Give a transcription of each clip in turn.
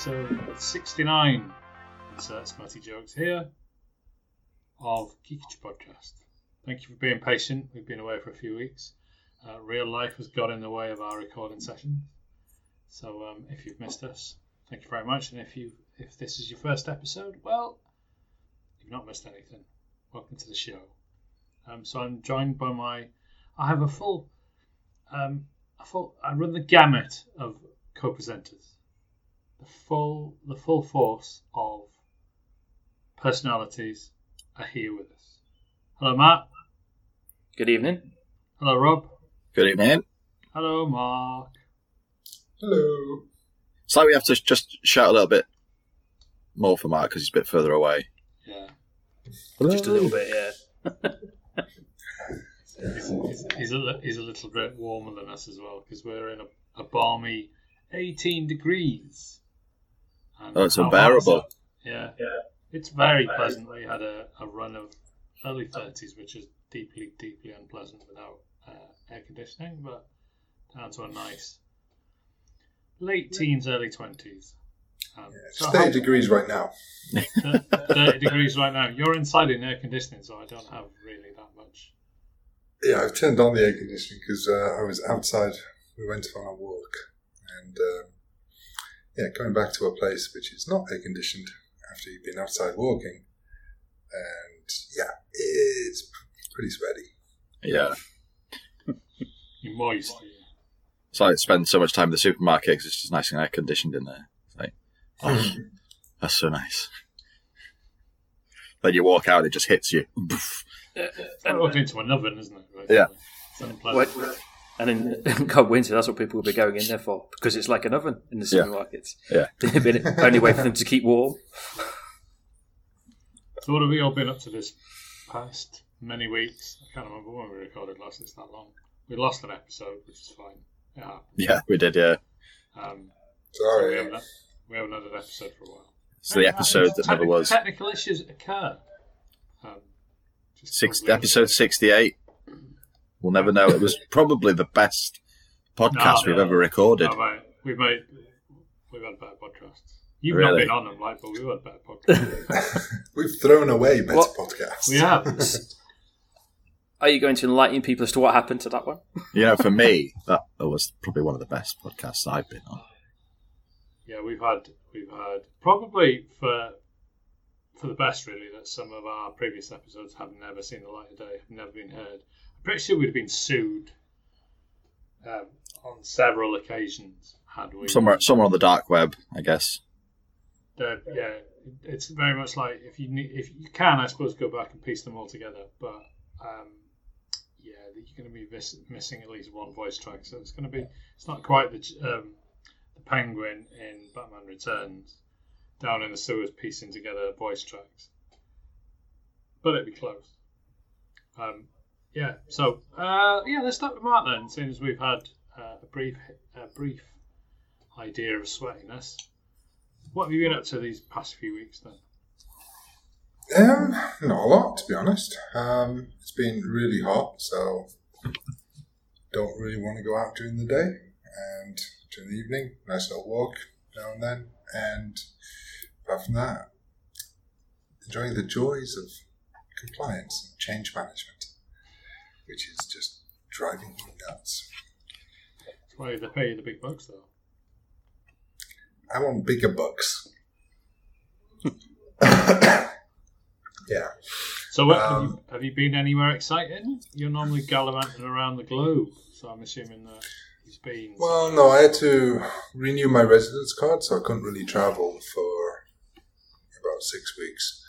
episode 69. Insert Smarty Jokes here of Geekiture Podcast. Thank you for being patient. We've been away for a few weeks. Uh, real life has got in the way of our recording sessions. So um, if you've missed us, thank you very much. And if you if this is your first episode, well, you've not missed anything. Welcome to the show. Um, so I'm joined by my. I have a full. Um, a full. I run the gamut of co-presenters. The full the full force of personalities are here with us. Hello, Matt. Good evening. Hello, Rob. Good evening. Hello, Mark. Hello. It's like we have to just shout a little bit more for Mark because he's a bit further away. Yeah. Just a little bit, yeah. He's, he's, he's, a, he's a little bit warmer than us as well because we're in a, a balmy 18 degrees. And Oh, it's how unbearable. is it? Yeah. It's very pleasant. We had a, a run of early 30s, which is deeply, deeply unpleasant without uh, air conditioning, but down to a nice late teens, early 20s. Um, It's so 30 how- degrees right now. Thir- 30 degrees right now. You're inside in air conditioning, so I don't have really that much. Yeah, I've turned on the air conditioning because uh, I was outside. We went on a walk, and um, yeah, going back to a place which is not air conditioned after you've been outside walking, and yeah, it's pretty sweaty. Yeah. You're moist. It's like spend so much time in the supermarket because it's just nice and air conditioned in there. It's like, oh, that's so nice. Then you walk out, it just hits you. It's like walking into an oven, isn't it? Right? Yeah. It's unpleasant. What- And in cold winter, that's what people will be going in there for because it's like an oven in the supermarkets. Yeah. the only way for them to keep warm. So what have we all been up to this past many weeks? I can't remember when we recorded last. It's that long. We lost an episode, which is fine. It happens. Yeah, we did, yeah. Um, so we Sorry. haven't, we haven't had an episode for a while. It's the episode that never was. Technical issues occur. Um, just Six, episode 68. We'll never know. It was probably the best podcast No, we've no. ever recorded. No, we've made we've had better podcasts. You've not been on them, like, but we've had better podcasts. We've thrown away better What? podcasts. we have. Are you going to enlighten people as to what happened to that one? You know, for me, that, that was probably one of the best podcasts I've been on. Yeah, we've had we've had probably for for the best really that some of our previous episodes have never seen the light of day, have never been heard. Pretty sure we'd been sued um, on several occasions had we Somewhere, somewhere on the dark web, I guess. that yeah, it's very much like if you need, if you can, I suppose, go back and piece them all together. But um, yeah, you're going to be miss, missing at least one voice track, so it's going to be it's not quite the um, the penguin in Batman Returns down in the sewers piecing together voice tracks, but it'd be close. Um, yeah, so uh, yeah, let's start with Mark then, since we've had uh, a brief a brief idea of sweatiness. What have you been up to these past few weeks then? Um, not a lot, to be honest. Um, it's been really hot, so don't really want to go out during the day. And during the evening, nice little walk now and then. And apart from that, enjoying the joys of compliance and change management, which is just driving me nuts. That's why they pay you the big bucks though. I want bigger bucks. yeah. So what, have, you, Um, have you been anywhere exciting? You're normally gallivanting around the globe, so I'm assuming that he's been. Well, no, I had to renew my residence card, so I couldn't really travel for about six weeks.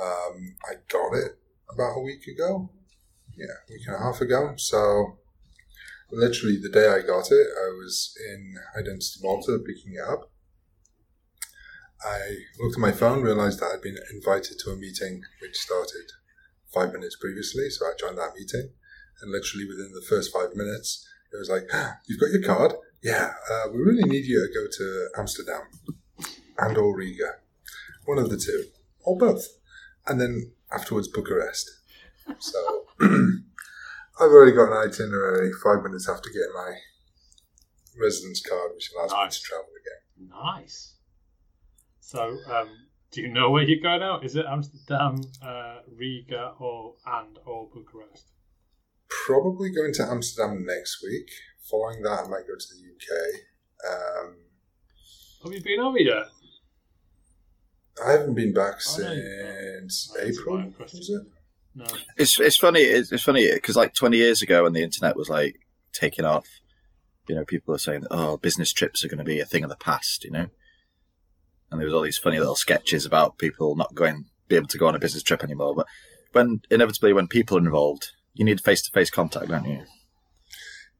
Um, I got it about a week ago. Yeah, a week and a half ago. So, literally, the day I got it, I was in Identity Malta picking it up. I looked at my phone, realized that I'd been invited to a meeting which started five minutes previously, so I joined that meeting. And literally within the first five minutes, it was like, "You've got your card? Yeah, uh, we really need you to go to Amsterdam and or Riga. One of the two, or both. And then afterwards, Bucharest. So I've already got an itinerary five minutes after getting my residence card, which allows Nice. me to travel again. Nice. So, um, do you know where you're going out? Is it Amsterdam, uh, Riga, or and or Bucharest? Probably going to Amsterdam next week. Following that, I might go to the UK. Um, Have you been over yet? I haven't been back Oh, since that's April. Was it? No. It's it's funny. It's, it's funny because like 20 years ago, when the internet was like taking off, you know, people are saying, "Oh, business trips are going to be a thing of the past," you know. And there was all these funny little sketches about people not going, be able to go on a business trip anymore. But when inevitably, when people are involved, you need face to face contact, don't you?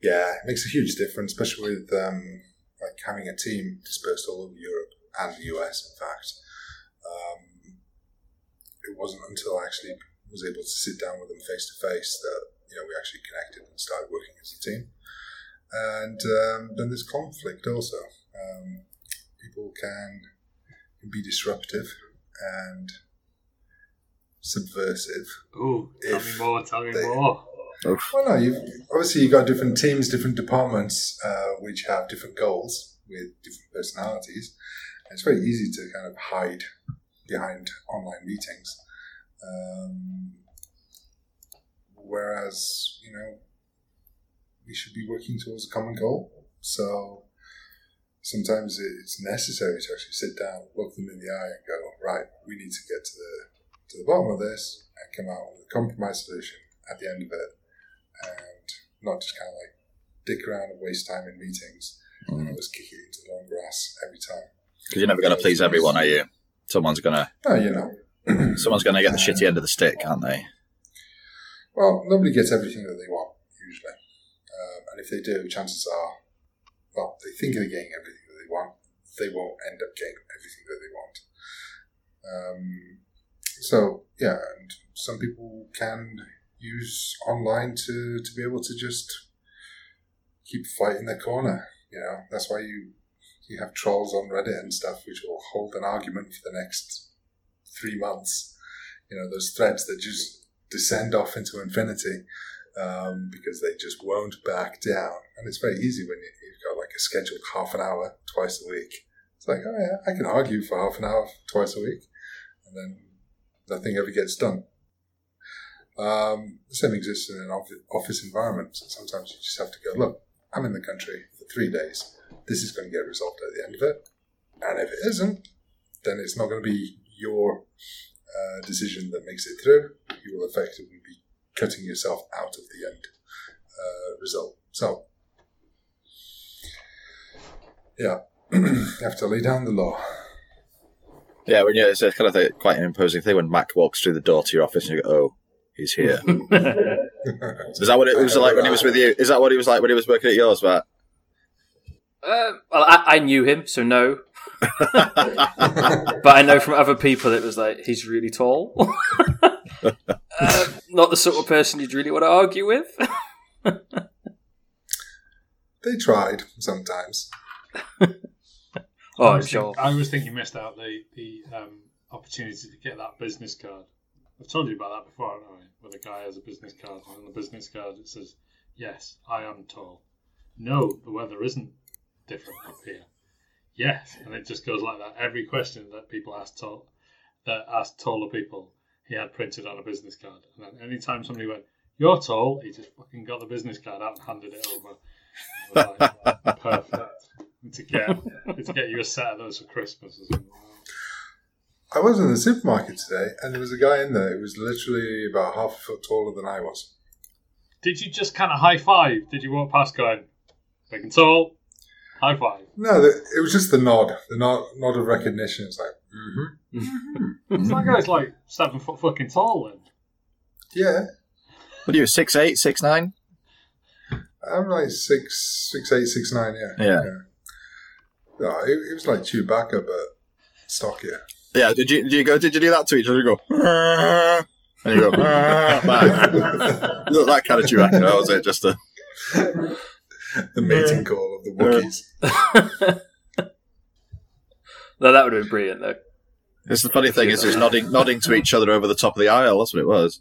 Yeah, it makes a huge difference, especially with um, like having a team dispersed all over Europe and the US. In fact, um, it wasn't until I actually was able to sit down with them face to face that you know we actually connected and started working as a team. And um, then there's conflict also. Um, people can, can be disruptive and subversive. Ooh, tell If me more. Tell me they- more. Well, no, you've obviously you've got different teams, different departments, uh, which have different goals with different personalities. And it's very easy to kind of hide behind online meetings. Um, whereas, you know, we should be working towards a common goal. So sometimes it's necessary to actually sit down, look them in the eye, and go, right, we need to get to the to the bottom of this and come out with a compromise solution at the end of it, and not just kind of like dick around and waste time in meetings and always kick it into the long grass every time. Because you're never going to please everyone, are you? Someone's gonna Oh, you're know. someone's gonna get the shitty end of the stick, aren't they? Well, nobody gets everything that they want usually, um, and if they do, chances are, well, they think they're getting everything that they want. They won't end up getting everything that they want. Um, so yeah, and some people can use online to to be able to just keep fighting their corner. You know, that's why you you have trolls on Reddit and stuff, which will hold an argument for the next three months. You know, those threads that just descend off into infinity um, because they just won't back down. And it's very easy when you, you've got like a scheduled half an hour twice a week. It's like, oh yeah, I can argue for half an hour twice a week, and then nothing ever gets done. Um, the same exists in an office environment. Sometimes you just have to go, look, I'm in the country for three days. This is going to get resolved at the end of it. And if it isn't, then it's not going to be your uh, decision that makes it through. You will effectively be cutting yourself out of the end uh, result. So, yeah, you have to lay down the law. Yeah, when you it's a kind of a, quite an imposing thing when Mac walks through the door to your office and you go, "Oh, he's here." Is that what it was like when he was with you? Is that what he was like when he was working at yours, Matt? Uh, well, I, I knew him, so no. but I know from other people it was like he's really tall. uh, not the sort of person you'd really want to argue with. They tried sometimes. oh, I I'm sure. think, I always think you missed out the the um, opportunity to get that business card. I've told you about that before, haven't I? Where the guy has a business card, and on the business card it says, "Yes, I am tall." No, the weather isn't different up here. Yes, and it just goes like that. Every question that people ask tall, that asked taller people, he had printed on a business card. And then anytime somebody went, "You're tall," he just fucking got the business card out and handed it over. It like, perfect to get to get you a set of those for Christmas. or something. I was in the supermarket today, and there was a guy in there who was literally about half a foot taller than I was. Did you just kind of high five? Did you walk past going, big and tall, high five? No, the, it was just the nod, the nod, nod of recognition. It's like, mm-hmm. That guy's like seven foot fucking tall then. yeah, What are you, six eight, six nine? I'm like six, six, eight, six, nine. Yeah, Yeah. No, it, it was like Chewbacca, but stockier. Yeah. Did you did you go? Did you do that to each other? You go, and you go, "Ah," look that kind of Chewbacca. That was it. Just a the mating call of the Wookiees. No, that would have been brilliant, though. It's the funny thing is, it's nodding, nodding to each other over the top of the aisle. That's what it was.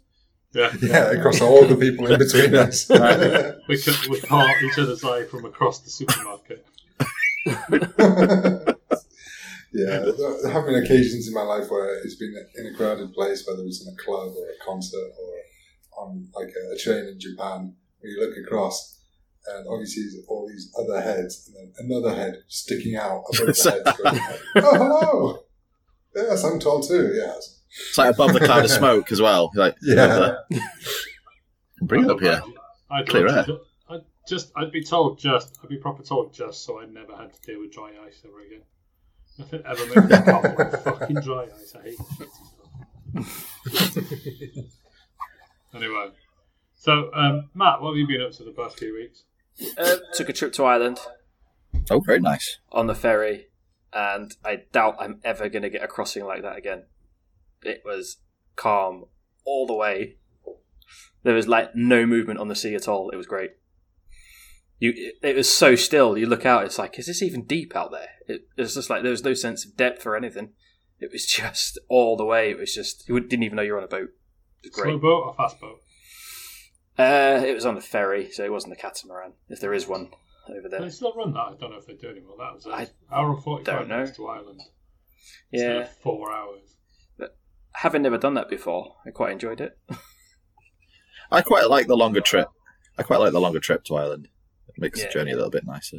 Yeah. Yeah, across all the people in between us. We can we part each other's eye from across the supermarket. yeah, there have been occasions in my life where it's been in a crowded place, whether it's in a club or a concert or on like a, a train in Japan, where you look across and obviously there's all these other heads and then another head sticking out above the heads. Going, oh, hello! Yes, I'm tall too, yes. It's like above the cloud of smoke as well. Like, Yeah. Bring it up here. I'd Clear air. to- I'd just, I'd be told just, I'd be proper told just, so I never had to deal with dry ice ever again. Nothing ever makes me comfortable with fucking dry ice. I hate shitty stuff. anyway, so um, Matt, what have you been up to the past few weeks? Uh, took a trip to Ireland Oh, very nice. on the ferry, and I doubt I'm ever going to get a crossing like that again. It was calm all the way. There was like no movement on the sea at all. It was great. You, it, it was so still. You look out, it's like, is this even deep out there? It, it's just like there was no sense of depth or anything. It was just all the way. It was just you didn't even know you were on a boat. It was Slow great. boat or fast boat? Uh, it was on a ferry, so it wasn't a catamaran, if there is one over Do there. they still run that? I don't know if they do anymore. That was an I hour and forty-five don't know. minutes to Ireland. Yeah, four hours. having never done that before, I quite enjoyed it. I quite like the longer trip. I quite like the longer trip to Ireland. It makes Yeah. the journey a little bit nicer.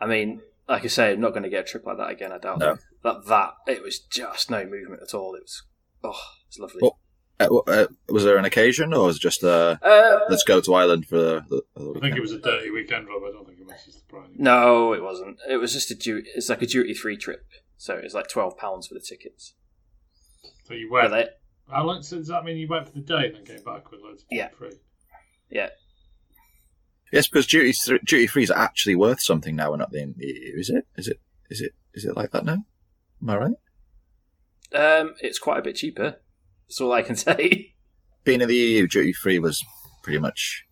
I mean, like I say, I'm not going to get a trip like that again. I doubt. No. That that it was just no movement at all. It was oh, it's lovely. Well- Uh, uh, was there an occasion, or was it just uh, Uh, let's go to Ireland for the, the, the I think it was a dirty weekend, Rob. I don't think it matches the price. no, it wasn't. It was just a duty. It's like a duty free trip, so it's like twelve pounds for the tickets. So you But went. they, How long? So does that mean you went for the day and then came back with loads of Yeah. free? Yeah. Yes, because duty duty free is actually worth something now. We're not in the EU, is it? Is it? Is it? Is it like that now? Am I right? um, it's quite a bit cheaper. That's all I can say. Being in the EU, duty free was pretty much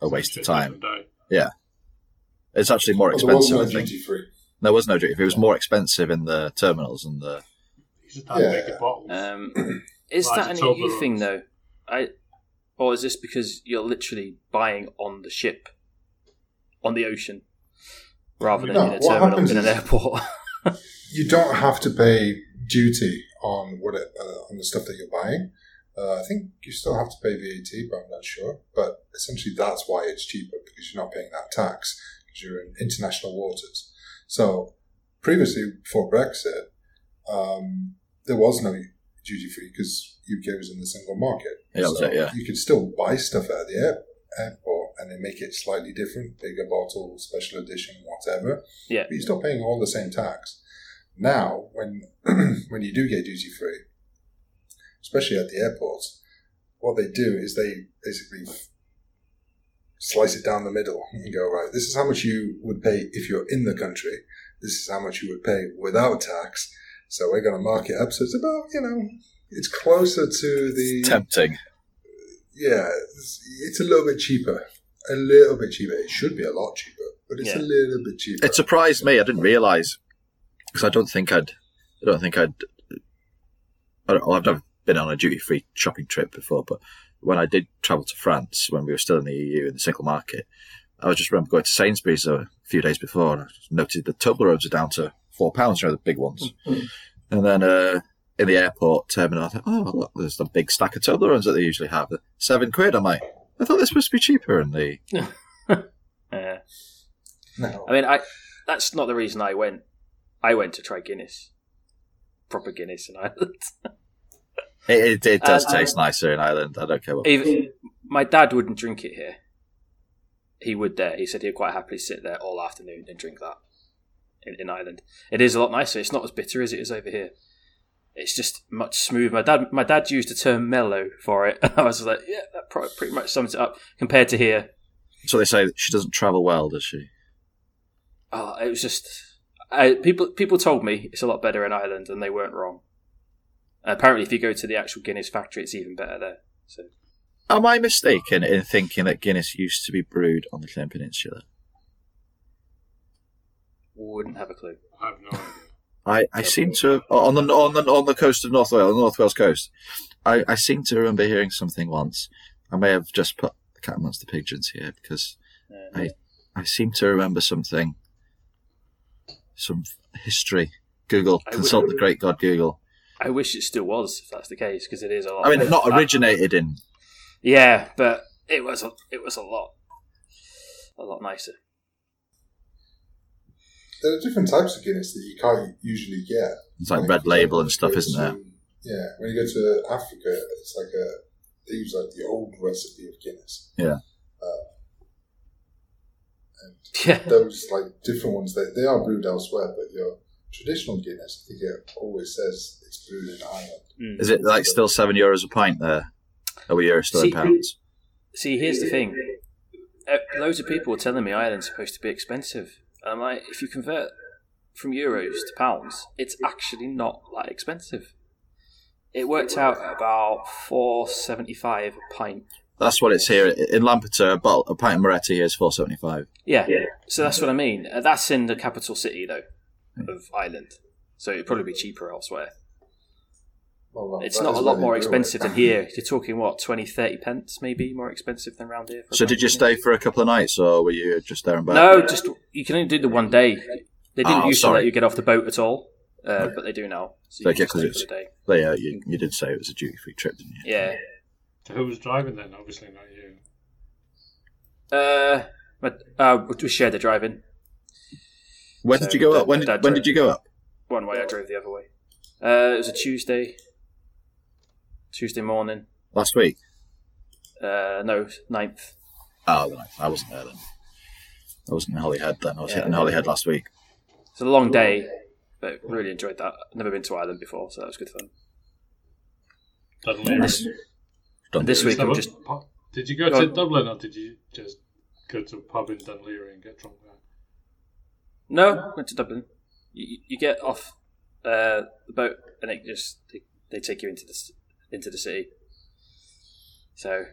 a waste of time. Yeah. It's actually more But there was expensive. no duty free. there was no duty free. It was more expensive in the terminals and the. You just had Yeah. bigger. Um, is Like that an the EU thing though? I, or is this because you're literally buying on the ship, on the ocean, rather than No, in a terminal in an airport? You don't have to pay duty on what it, uh, on the stuff that you're buying. Uh, I think you still have to pay VAT, but I'm not sure. But essentially, that's why it's cheaper because you're not paying that tax because you're in international waters. So previously, before Brexit, um, there was no duty free because UK was in the single market. Yeah, so yeah. you could still buy stuff at the air, airport and they make it slightly different, bigger bottle, special edition, whatever yeah, but you're still paying all the same tax. Now, when when you do get duty free, especially at the airports, what they do is they basically slice it down the middle and go right. This is how much you would pay if you're in the country. This is how much you would pay without tax. So we're going to mark it up. So it's about you know it's closer to the Tempting. yeah. It's, it's a little bit cheaper. A little bit cheaper. It should be a lot cheaper, but it's Yeah. a little bit cheaper. It surprised me. I didn't realise because I don't think I'd. I don't think I'd. I don't, I've never been on a duty free shopping trip before, but when I did travel to France when we were still in the EU in the single market, I was just remember going to Sainsbury's a few days before and I noted the Toblerones are down to four pounds, you know, the big ones. and then uh, in the airport terminal, I thought, oh look, there's the big stack of Toblerones that they usually have, seven quid. I'm like, I thought this must be cheaper in the. yeah. no. I mean, I that's not the reason I went. I went to try Guinness, proper Guinness in Ireland. It, it, it does Uh, taste nicer in Ireland. I don't care what. Even my dad wouldn't drink it here. He would there. He said he'd quite happily sit there all afternoon and drink that in, in Ireland. It is a lot nicer. It's not as bitter as it is over here. It's just much smoother. My dad, my dad used the term mellow for it. I was like, yeah, that pretty much sums it up. Compared to here, So they say she doesn't travel well, does she? oh, it was just I, people. People told me it's a lot better in Ireland, and they weren't wrong. apparently, if you go to the actual Guinness factory, it's even better there. So Am I mistaken in thinking that Guinness used to be brewed on the Clare Peninsula? wouldn't have a clue. I have no idea. I, I seem to on the on the on the coast of North Wales, the North Wales coast. I, I seem to remember hearing something once. I may have just put the cat amongst the pigeons here because Uh, I I seem to remember something, some history. Google, I consult would- the great God Google. I wish it still was, if that's the case, because it is a lot. I mean, not Uh, originated in. Yeah, but it was a, it was a lot, a lot nicer. There are different types of Guinness that you can't usually get. It's like red label and stuff, isn't there? Yeah, when you go to Africa, it's like a they use like the old recipe of Guinness. Yeah. Uh, and Yeah, those like different ones that they are brewed elsewhere, but your traditional Guinness, I think it always says it's brewed in Ireland. Mm. Is it like still seven euros a pint there? Are we euros still in pounds? See, here's the thing. Uh, Loads of people were telling me Ireland's supposed to be expensive. And I'm like, if you convert from euros to pounds, it's actually not that expensive. It worked out about four seventy five a pint. That's what it's here in Lampeter. A, bottle, a pint of Moretti here is four seventy five. Yeah, so that's what I mean. Uh, That's in the capital city though of Ireland, so it'd probably be cheaper elsewhere. Well, well, It's not a lot more expensive than here. You're talking what 20, 30 pence, maybe more expensive than around here. So did you stay for a couple of nights, or were you just there and back? No, just you can only do the one day. They didn't Oh, used to let you get off the boat at all, uh, Okay. but they do now. So Like, you yeah, can 'cause stay it's- the day. But yeah, you, you did say it was a duty free trip, didn't you? Yeah. So who was driving then? Obviously not you. Uh, but uh, we shared the driving. When So did you go Dad- up? When did, Dad when did you go up? One way, I drove the other way. Uh, it was a Tuesday. Tuesday morning. Last week. Uh, no, 9th. Oh, then I, I wasn't there then. I wasn't in Holyhead then. I was Yeah. hitting Holyhead last week. It's a long day, but really enjoyed that. Never been to Ireland before, so that was good fun. Dublin. And this, Done this week I'm just Did you go Go to on. Dublin or did you just go to a pub in Dún Laoghaire and get drunk there? No, went to Dublin. You, you get off uh, the boat and it just they, they take you into the into the city. So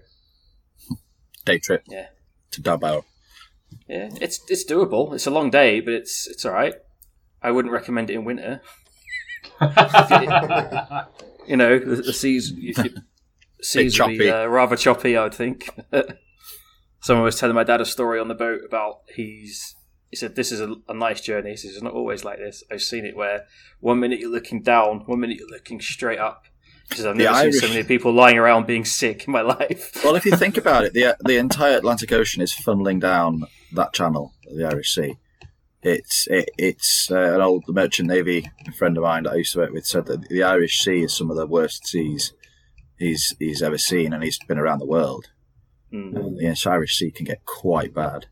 day trip yeah, to Dabao. yeah, it's it's doable. It's a long day, but it's it's all right. I wouldn't recommend it in winter. You know, the, the seas you, seas would be uh, rather choppy. I would think. Someone was telling my dad a story on the boat about he's. He said, "This is a, a nice journey." He says, "It's not always like this. I've seen it where one minute you're looking down, one minute you're looking straight up." Says, "I've never seen so many people lying around being sick in my life." Well, if you think about it, the the entire Atlantic Ocean is funneling down that channel, the Irish Sea. It's it, it's uh, an old merchant navy friend of mine that I used to work with said that the Irish Sea is some of the worst seas he's he's ever seen, and he's been around the world. Mm. And the Irish Sea can get quite bad.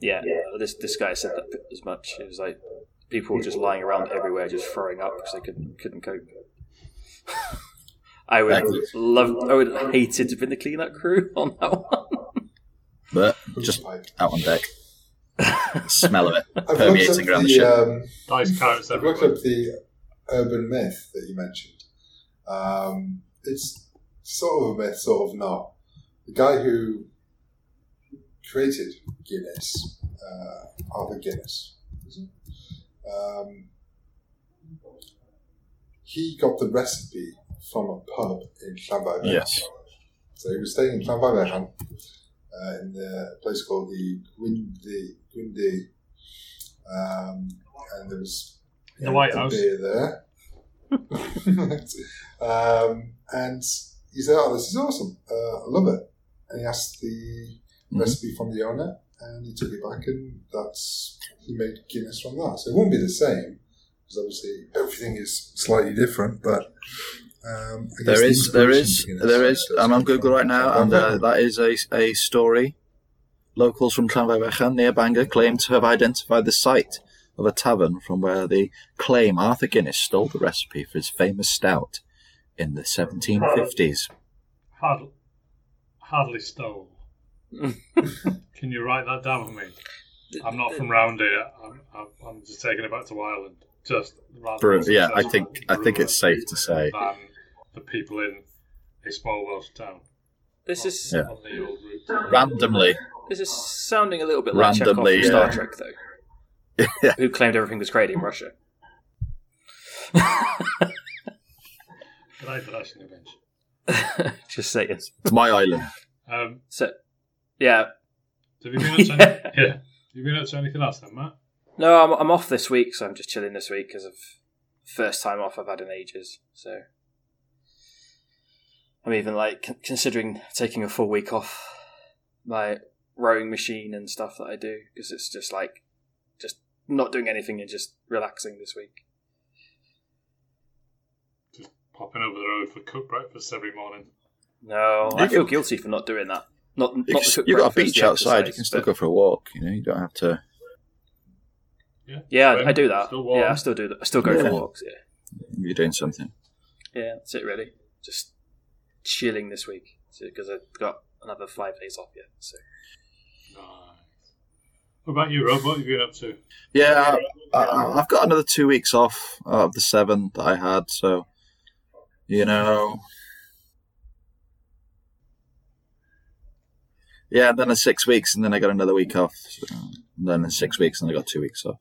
Yeah, this this guy said that as much. It was like people were just lying around everywhere, just throwing up because they couldn't couldn't cope. I would Excellent. love. I would have hated to be in the cleanup crew on that one. But just Like, out on deck, smell of it I've permeating around the the, ship. um, Nice carrots I've looked up the urban myth that you mentioned. Um, it's sort of a myth, sort of not. The guy who created Guinness, uh, Arthur Guinness, is it? Um, he got the recipe from a pub in Llanfairpwllgwyngyll. Yes. So he was staying in Llanfairpwllgwyngyll, uh, in a place called the Gwyndy, Gwyndy um, and there was The White House. beer there. um, and he said, "Oh, this is awesome! Uh, I love it." And he asked the Mhm. recipe from the owner, and he took it back, and that's he made Guinness from that. So it won't be the same because obviously everything is slightly different, but. Um, There the is, there is, there is. I'm on Google right now, and uh, that is a, a story. Locals from Llanfairpwllgwyngyll near Bangor claim to have identified the site of a tavern from where they claim Arthur Guinness stole the recipe for his famous stout in the 1750s. Hardly, hardly stole. Can you write that down for me? I'm not from round here. I'm, I'm, I'm just taking it back to Ireland. Just rather Brew- yeah, I think- I think it's safe to say. than the people in a small Welsh town This is Yeah. on the old route. Randomly, this is sounding a little bit like Randomly, from Star yeah. Trek, though, who claimed everything was created in Russia. Good eye for that in the bench. Just saying. It's my island. Um, So, yeah. have you been up to any- yeah. Have you been up to anything else then, Matt? No, I'm, I'm off this week, so I'm just chilling this week because of first time off I've had in ages. So I'm even like con- considering taking a full week off my rowing machine and stuff that I do because it's just like just not doing anything and just relaxing this week. Just popping over the road for cooked breakfast every morning. No, You I feel guilty for not doing that. Not, You not the cooked have got a beach outside. You can still but- go for a walk. You know, you don't have to. Yeah. Yeah, Swim, I do that. Yeah, I still do that. I still go for walks. Yeah. You're doing something. Yeah, that's it really. Just chilling this week because I've got another five days off yet. So Nice. What about you, Rob? What have you been up to? Yeah, I, I, I've got another two weeks off uh, of the seven that I had. So, you know, yeah. Then in six weeks, and then I got another week off. So, then in six weeks, and I got two weeks off.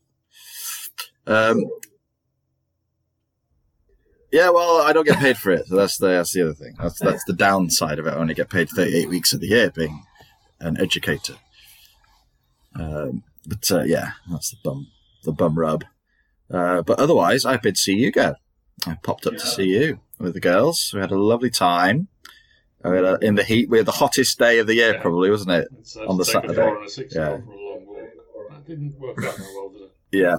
Um, yeah, well, I don't get paid for it, so that's the that's the other thing. That's that's the downside of it. I only get paid thirty eight weeks of the year being an educator. Um, but uh, yeah, that's the bum the bum rub. Uh, but otherwise, I did see you go. I popped up to see you with the girls. We had a lovely time. We had a, in the heat. We had the hottest day of the year, Yeah. probably, wasn't it? It's, uh, On the Saturday. A four and a six Yeah. yeah. for a long walk. That didn't work out very well, did it? Yeah.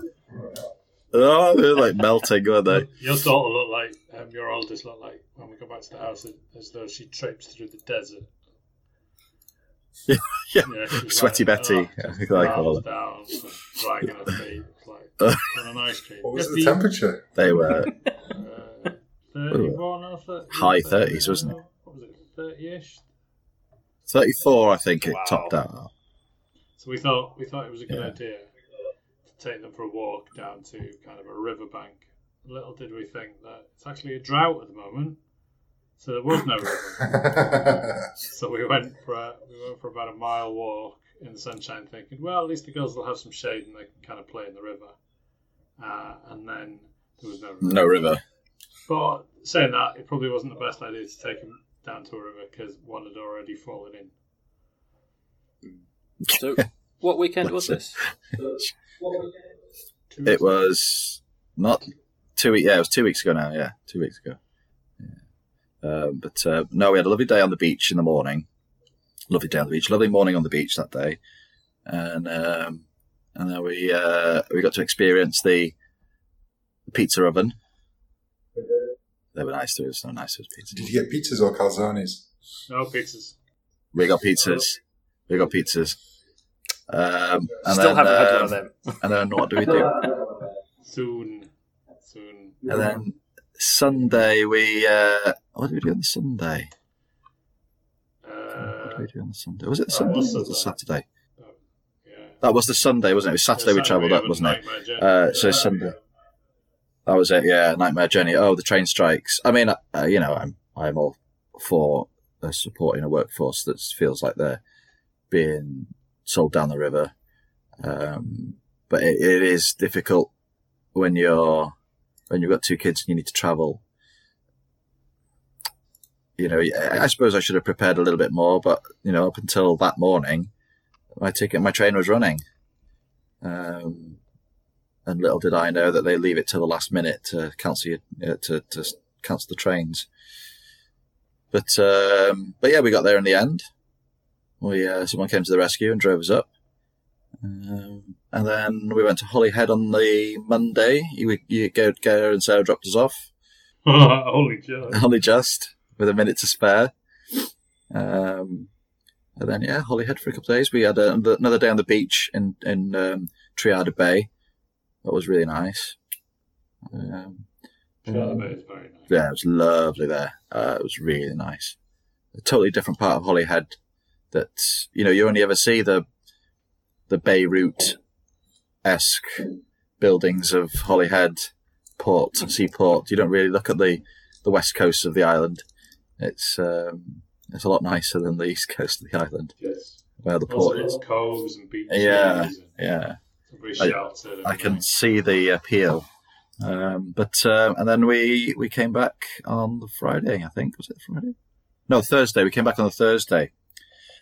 Oh, they were like melting, weren't they? Your daughter looked like um, your oldest looked like when we got back to the house as though she traipsed through the desert. Yeah, yeah. Sweaty like, Betty, oh, I think I call arms down, dragging her feet, like Uh. on an ice cream. What was Yes, the temperature? They were. Uh, 31 or 30, High 30s, wasn't it? What was it, 30-ish? 34, I think it topped out. So we thought we thought it was a good Yeah. idea to take them for a walk down to kind of a riverbank. Little did we think that it's actually a drought at the moment, so there was no river. So we went for a, we went for about a mile walk in the sunshine, thinking, well, at least the girls will have some shade and they can kind of play in the river. Uh, and then there was no river. No river. But saying that, it probably wasn't the best idea to take him down to a river because one had already fallen in. so what weekend was this? It was not two weeks. Yeah, it was two weeks ago now. Yeah, two weeks ago. Yeah. Um, but uh, no, we had a lovely day on the beach in the morning. Lovely day on the beach. Lovely morning on the beach that day, and um, and then we uh, we got to experience the, the pizza oven. They were nice. It was so nice. to us pizza. Did you get pizzas or calzones? No pizzas. We got pizzas. We got pizzas. Um, and Still then, haven't had one um, of them. And then what do we do? Soon. Soon. And then Sunday we uh, what did we do on the Sunday? What Uh, did we do on the Sunday? Was it the Sunday? was or was it Sunday. Saturday? yeah. That was the Sunday, wasn't it? It was Saturday we travelled up, wasn't it? Uh, so Sunday. That was it. Yeah, nightmare journey. Oh, the train strikes. I mean, uh, you know, I'm I'm all for uh, supporting a workforce that feels like they're being sold down the river, um, but it, it is difficult when you're when you've got two kids and you need to travel. You know, I I suppose I should have prepared a little bit more, but you know, up until that morning, my ticket, my train was running. Um, and little did I know that they leave it to the last minute to cancel your, uh, to to cancel the trains. But um, but yeah, we got there in the end. We uh, someone came to the rescue and drove us up, um, and then we went to Holyhead on the Monday. You, you go, go and Sarah dropped us off Holy joy. only just with a minute to spare. Um, and then yeah, Holyhead for a couple of days. We had a, another day on the beach in in um, Trearddur Bay. That was really nice. Um, Charlotte is very nice. yeah, it was lovely there. Uh, it was really nice. A totally different part of Holyhead that you know you only ever see the the Beirut esque buildings of Holyhead port seaport. You don't really look at the the west coast of the island. It's um, it's a lot nicer than the east coast of the island Yes. where the port is. coves and beaches. Yeah, and yeah. I- I can see the appeal Um, but uh, and then we we came back on the Friday. I think was it Friday? No, Thursday. We came back on the Thursday,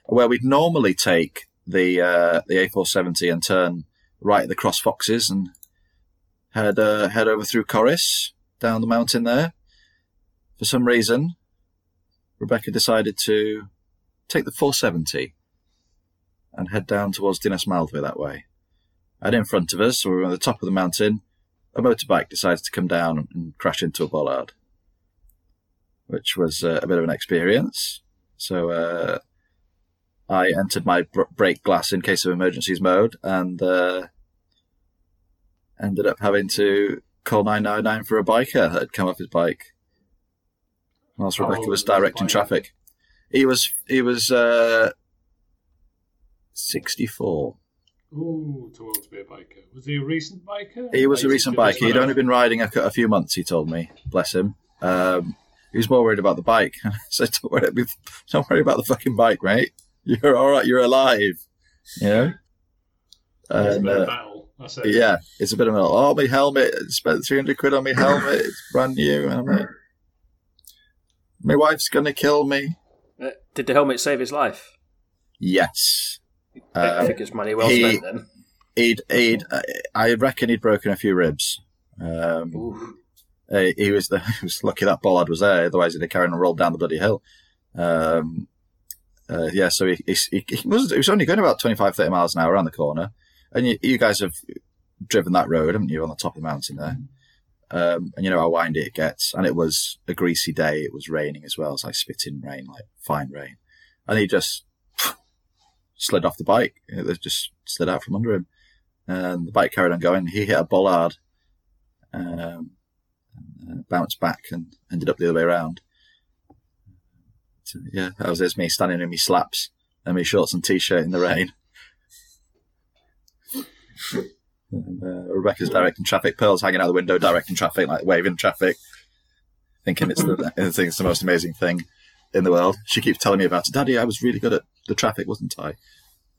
where we'd normally take the uh, the A470 and turn right at the Cross Foxes and head uh, head over through Corris down the mountain there. For some reason, Rebecca decided to take the 470 and head down towards Dinas Mawddwy that way. And in front of us, so we were on the top of the mountain, a motorbike decided to come down and crash into a bollard, which was uh, a bit of an experience. So uh, I entered my br- brake glass in case of emergencies mode and uh, ended up having to call 999 for a biker that had come off his bike whilst Rebecca old was directing traffic. He was he was uh, 64. Ooh, too old to be a biker. Was he a recent biker? He was a recent biker. He'd only been riding a, a few months. He told me, bless him. Um, he was more worried about the bike. so don't worry, don't worry about the fucking bike, mate. You're all right. You're alive. You know. It's a And, bit of uh, battle. That's yeah, it's a bit of a oh my helmet. Spent three hundred quid on my helmet. It's brand new. And I'm like, my wife's gonna kill me. Uh, Did the helmet save his life? Yes. I Uh, think it's money well he- spent then. he'd he'd. I reckon he'd broken a few ribs. Um. Uh, he was the he was lucky that bollard was there. Otherwise, he'd have carried on and rolled down the bloody hill. Um, uh, yeah, so he, he, he, was he was only going about 25, 30 miles an hour around the corner, and you, you guys have driven that road, haven't you, on the top of the mountain there? Um, and you know how windy it gets, and it was a greasy day. It was raining as well, it's like spitting rain, like fine rain, and he just slid off the bike. It just slid out from under him, and the bike carried on going. He hit a bollard. Um, uh, bounced back and ended up the other way around. So, yeah, that was it's me standing in my slaps and my shorts and t-shirt in the rain. And, uh, Rebecca's directing traffic. Pearl's hanging out the window directing traffic, like waving traffic, thinking it's the it's the most amazing thing in the world. She keeps telling me about it. Daddy, I was really good at the traffic, wasn't I?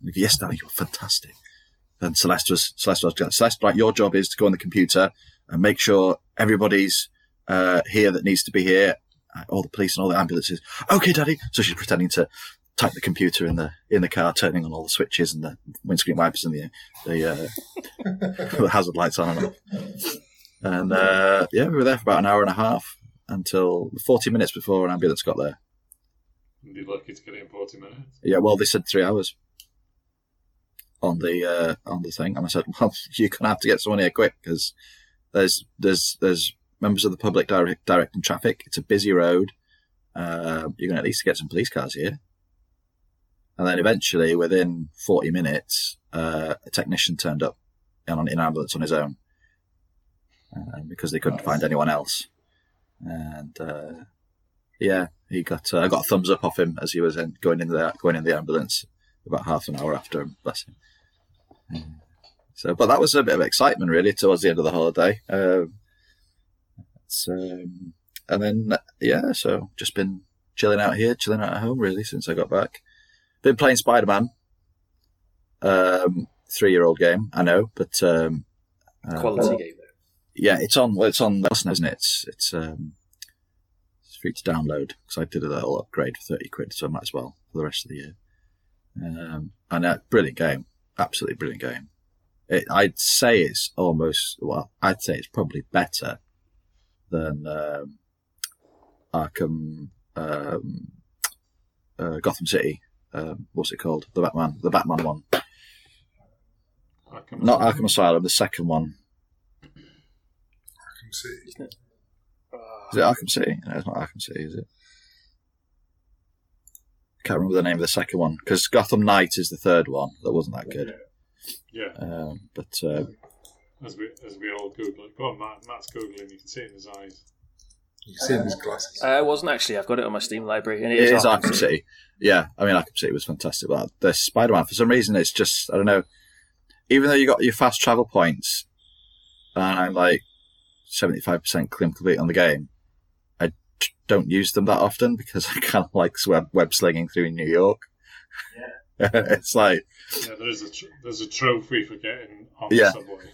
Yes, Daddy, you're fantastic. And Celeste was Celeste was Celeste. Right, your job is to go on the computer and make sure everybody's uh, here that needs to be here, uh, all the police and all the ambulances. Okay, Daddy. So she's pretending to type the computer in the in the car, turning on all the switches and the windscreen wipers and the the, uh, the hazard lights on and off. And uh, yeah, we were there for about an hour and a half until 40 minutes before an ambulance got there. And you're lucky to get it in 40 minutes. Yeah, well, they said three hours on the uh, on the thing, and I said, "Well, you're gonna have to get someone here quick because there's there's there's members of the public direct, directing traffic. It's a busy road. Uh, you're gonna at least get some police cars here." And then eventually, within 40 minutes, uh, a technician turned up in an ambulance on his own uh, because they couldn't Nice. find anyone else. And uh, yeah, he got uh, I got a thumbs up off him as he was in, going in the going in the ambulance about half an hour after him. Bless him. Mm. So, but that was a bit of excitement really towards the end of the holiday. Um, um, and then yeah, so just been chilling out here, chilling out at home really since I got back. Been playing Spider Man. Um, three year old game, I know, but um, uh, Quality game though. yeah, it's on. Well, it's on isn't it? It's it's um, free to download because I did a little upgrade for thirty quid, so I might as well for the rest of the year. Um, and uh, brilliant game, absolutely brilliant game. It, I'd say it's almost well, I'd say it's probably better than um, Arkham, um, uh, Gotham City. Um, what's it called? The Batman, the Batman one, Arkham not Arkham Asylum. The second one I can see. Isn't it? Ah, Is it Arkham City? No, it's not Arkham City, is it? Can't remember the name of the second one because Gotham Knight is the third one. That wasn't that good. Yeah, Um, but uh, as we as we all Google it. Go on, Matt. Matt's Googling. You can see it in his eyes. You can see in his glasses. Uh, it wasn't actually. I've got it on my Steam library, and it is Arkham City. Yeah, I mean Arkham City was fantastic. But the Spider Man, for some reason, it's just I don't know. Even though you got your fast travel points, and I'm like seventy five percent complete on the game, I t- don't use them that often because I kind of like web web slinging through New York. Yeah. it's like Yeah, there's a tr- there's a trophy for getting on Yeah. the subway.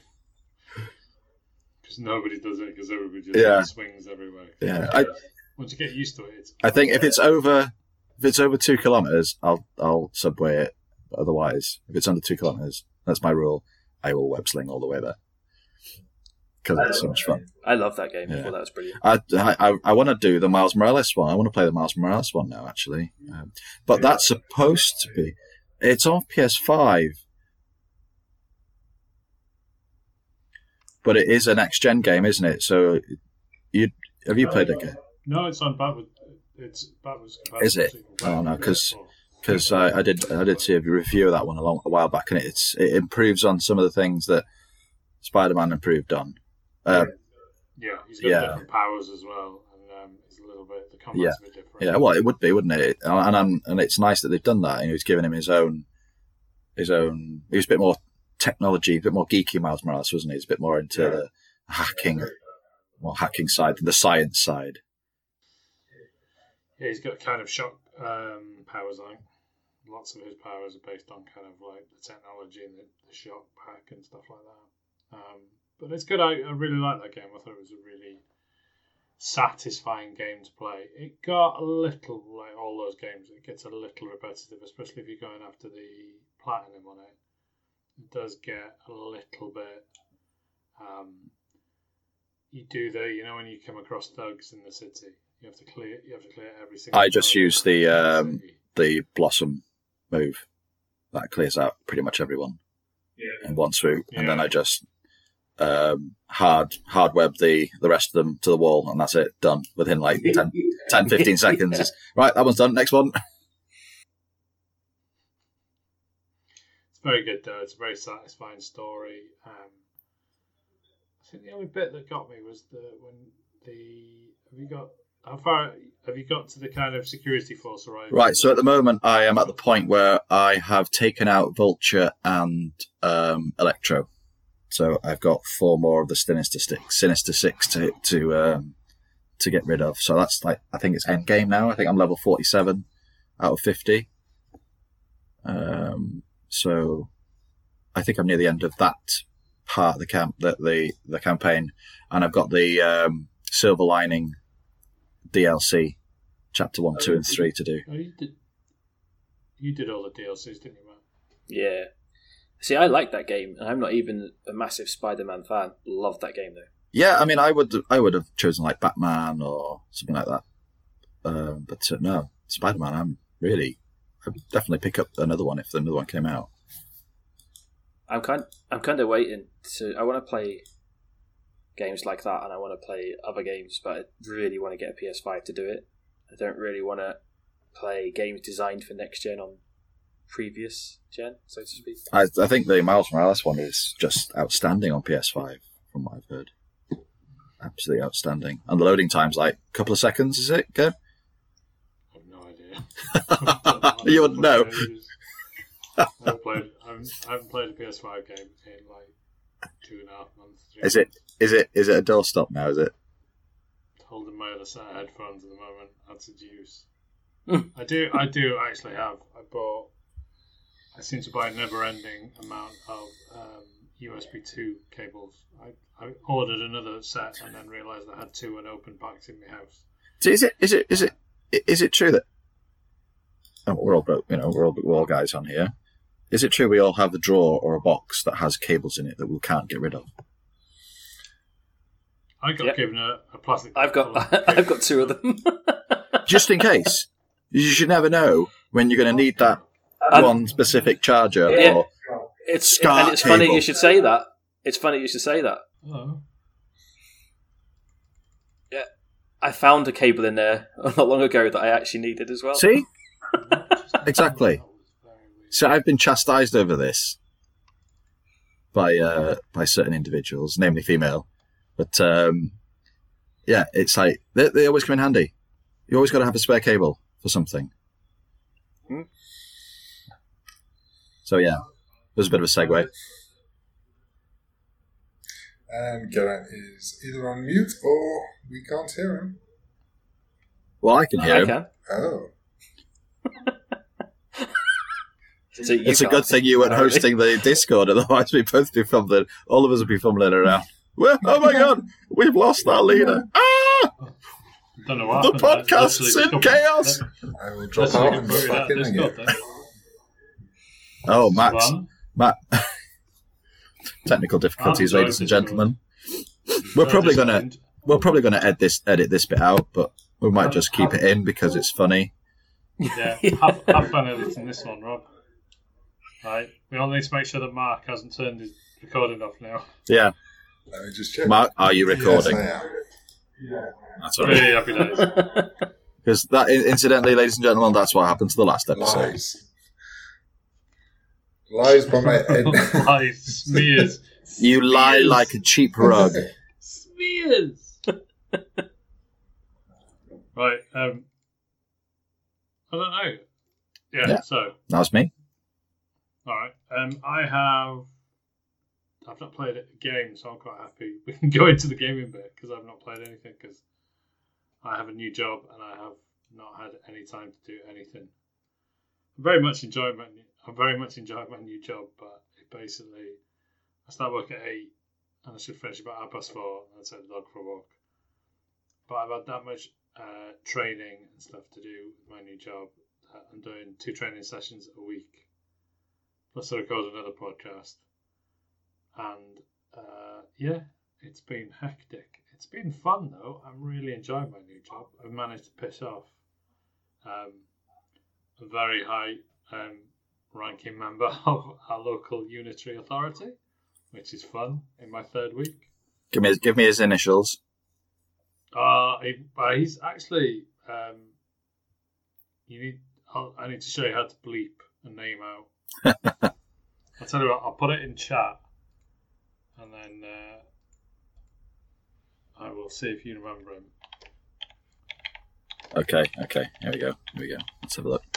because nobody does it because everybody just Yeah. swings everywhere. Yeah, I- uh, Once you get used to it, it's I think if it's over if it's over two kilometers, I'll I'll subway it. But otherwise, if it's under two kilometers, that's my rule. I will web sling all the way there because it's so much fun. I love that game. I thought that was brilliant. I I, I want to do the Miles Morales one. I want to play the Miles Morales one now, actually. Um, but that's supposed to be. It's on PS5, but it is a next gen game, isn't it? So, you have you played that game? no, it's on backward. It's backwards. Is it? Oh, no, 'cause- Because I, I did I did see a review of that one a long a while back, and it's it improves on some of the things that Spider Man improved on. Uh, yeah, he's got yeah. different powers as well, and um, it's a little bit the combat's Yeah. a bit different. Yeah, well, it would be, wouldn't it? And and, and it's nice that they've done that. You know, he's given him his own, his own. He was a bit more technology, a bit more geeky, Miles Morales, wasn't he? He's a bit more into the hacking, more hacking side than the science side. Yeah, he's got kind of shock um, powers. I think lots of his powers are based on kind of like the technology and the, the shock pack and stuff like that. Um, but it's good. I, I really like that game. I thought it was a really satisfying game to play. It got a little like all those games. It gets a little repetitive, especially if you're going after the platinum on it. It does get a little bit. Um, you do the, you know, when you come across thugs in the city, you have to clear. You have to clear every single. I just use the, in um. The Blossom move that clears out pretty much everyone yeah. in one swoop, and then I just um, hard hard web the the rest of them to the wall, and that's it. Done within like 10, 10 15 seconds. It's, right, that one's done. Next one. It's very good though. It's a very satisfying story. Um, I think the only bit that got me was the when the have you got how far have you got to the kind of security force arrival? Right, so at the moment I am at the point where I have taken out Vulture and um, Electro. So I've got four more of the Sinister Six, Sinister Six to to um, to get rid of. So that's like I think it's end game now. I think I'm level forty seven out of fifty. Um, so I think I'm near the end of that part of the camp, the the, the campaign, and I've got the um, Silver Lining DLC, chapter one, two, and three to do. Oh, you did. You did all the DLCs, didn't you, man? Yeah. See, I like that game, and I'm not even a massive Spider-Man fan. Love that game though. Yeah, I mean, I would I would have chosen like Batman or something like that. Um, but uh, no, Spider Man. I'm really, I'd definitely pick up another one if another one came out. I'm kind, I'm kind of waiting to. I want to play games like that, and I want to play other games, but I really want to get a PS5 to do it. I don't really want to play games designed for next gen on previous gen, so to speak. I, I think the Miles Morales one is just outstanding on PS5, from what I've heard. Absolutely outstanding. And the loading time's like a couple of seconds, is it? Go. I have no idea. You wouldn't know. I haven't played. I haven't, I haven't played a PS5 game in like two and a half months. three Is it? Is it? Is it a doorstop now? Is it? holding my other set of headphones at the moment. That's its use. Hmm. I do. I do actually have. I bought. I seem to buy a never-ending amount of um, USB two cables. I, I ordered another set and then realised I had two unopened packs in my house. So is it? Is it? Is it? Is it true that? Oh, we're all. You know, we're all we're all guys on here. Is it true we all have a drawer or a box that has cables in it that we can't get rid of? I got Yep. given a, a plastic. I've got, of I've got two of them. just in case. You should never know when you're going to need that Um, one specific charger. yeah. Or It's Scar and it's funny you should say that. It's funny you should say that. Oh. I found a cable in there not long ago that I actually needed as well. see, Exactly. so I've been chastised over this by uh, by certain individuals, namely female. But um, yeah, it's like they, they always come in handy. You always got to have a spare cable for something. Hmm. So yeah, there's a bit of a segue. And Garrett is either on mute or we can't hear him. Well, I can hear I him. can. Oh. So you It's a good thing you weren't apparently. hosting the Discord, otherwise we'd both be fumbling. All of us would be fumbling around Well, oh my god, we've lost our leader. Ah! Don't know what The happened there. podcast's in chaos. I will drop out and buried back in again. There. Oh, Max, Fun. Matt. Technical difficulties, ladies and gentlemen. We're probably gonna we're probably gonna edit this edit this bit out, but we might just keep it in because it's funny. Yeah, have, have fun editing this one, Rob. Right, we all need to make sure that Mark hasn't turned his recording off now. Yeah, Let me just check. Mark, are you recording? Yes, I am. Yeah. That's all right. Really happy days. Because that, incidentally, ladies and gentlemen, that's what happened to the last episode. Lies. Lies by my head. Lies, smears. You lie Smears. like a cheap rug. Smears. right, um, I don't know. Yeah, Yeah. so That's me. All right. Um, I have. I've not played a game, so I'm quite happy. We can go into the gaming bit because I've not played anything because I have a new job and I have not had any time to do anything. I'm very much enjoying my. I'm very much enjoying my new job, but it basically, I start work at eight and I should finish about half past four. And I'd take the dog for a walk. But I've had that much uh, training and stuff to do with my new job. I'm doing two training sessions a week plus I record another podcast. And uh, yeah, it's been hectic. It's been fun though. I'm really enjoying my new job. I've managed to piss off um, a very high um, ranking member of our local unitary authority, which is fun in my third week. Give me give me his initials. Uh, he, uh he's actually. Um, you need. I'll, I need to show you how to bleep a name out. I'll tell you what. I'll put it in chat, and then uh, I will see if you remember him. Okay, okay. Here we go. Here we go. Let's have a look.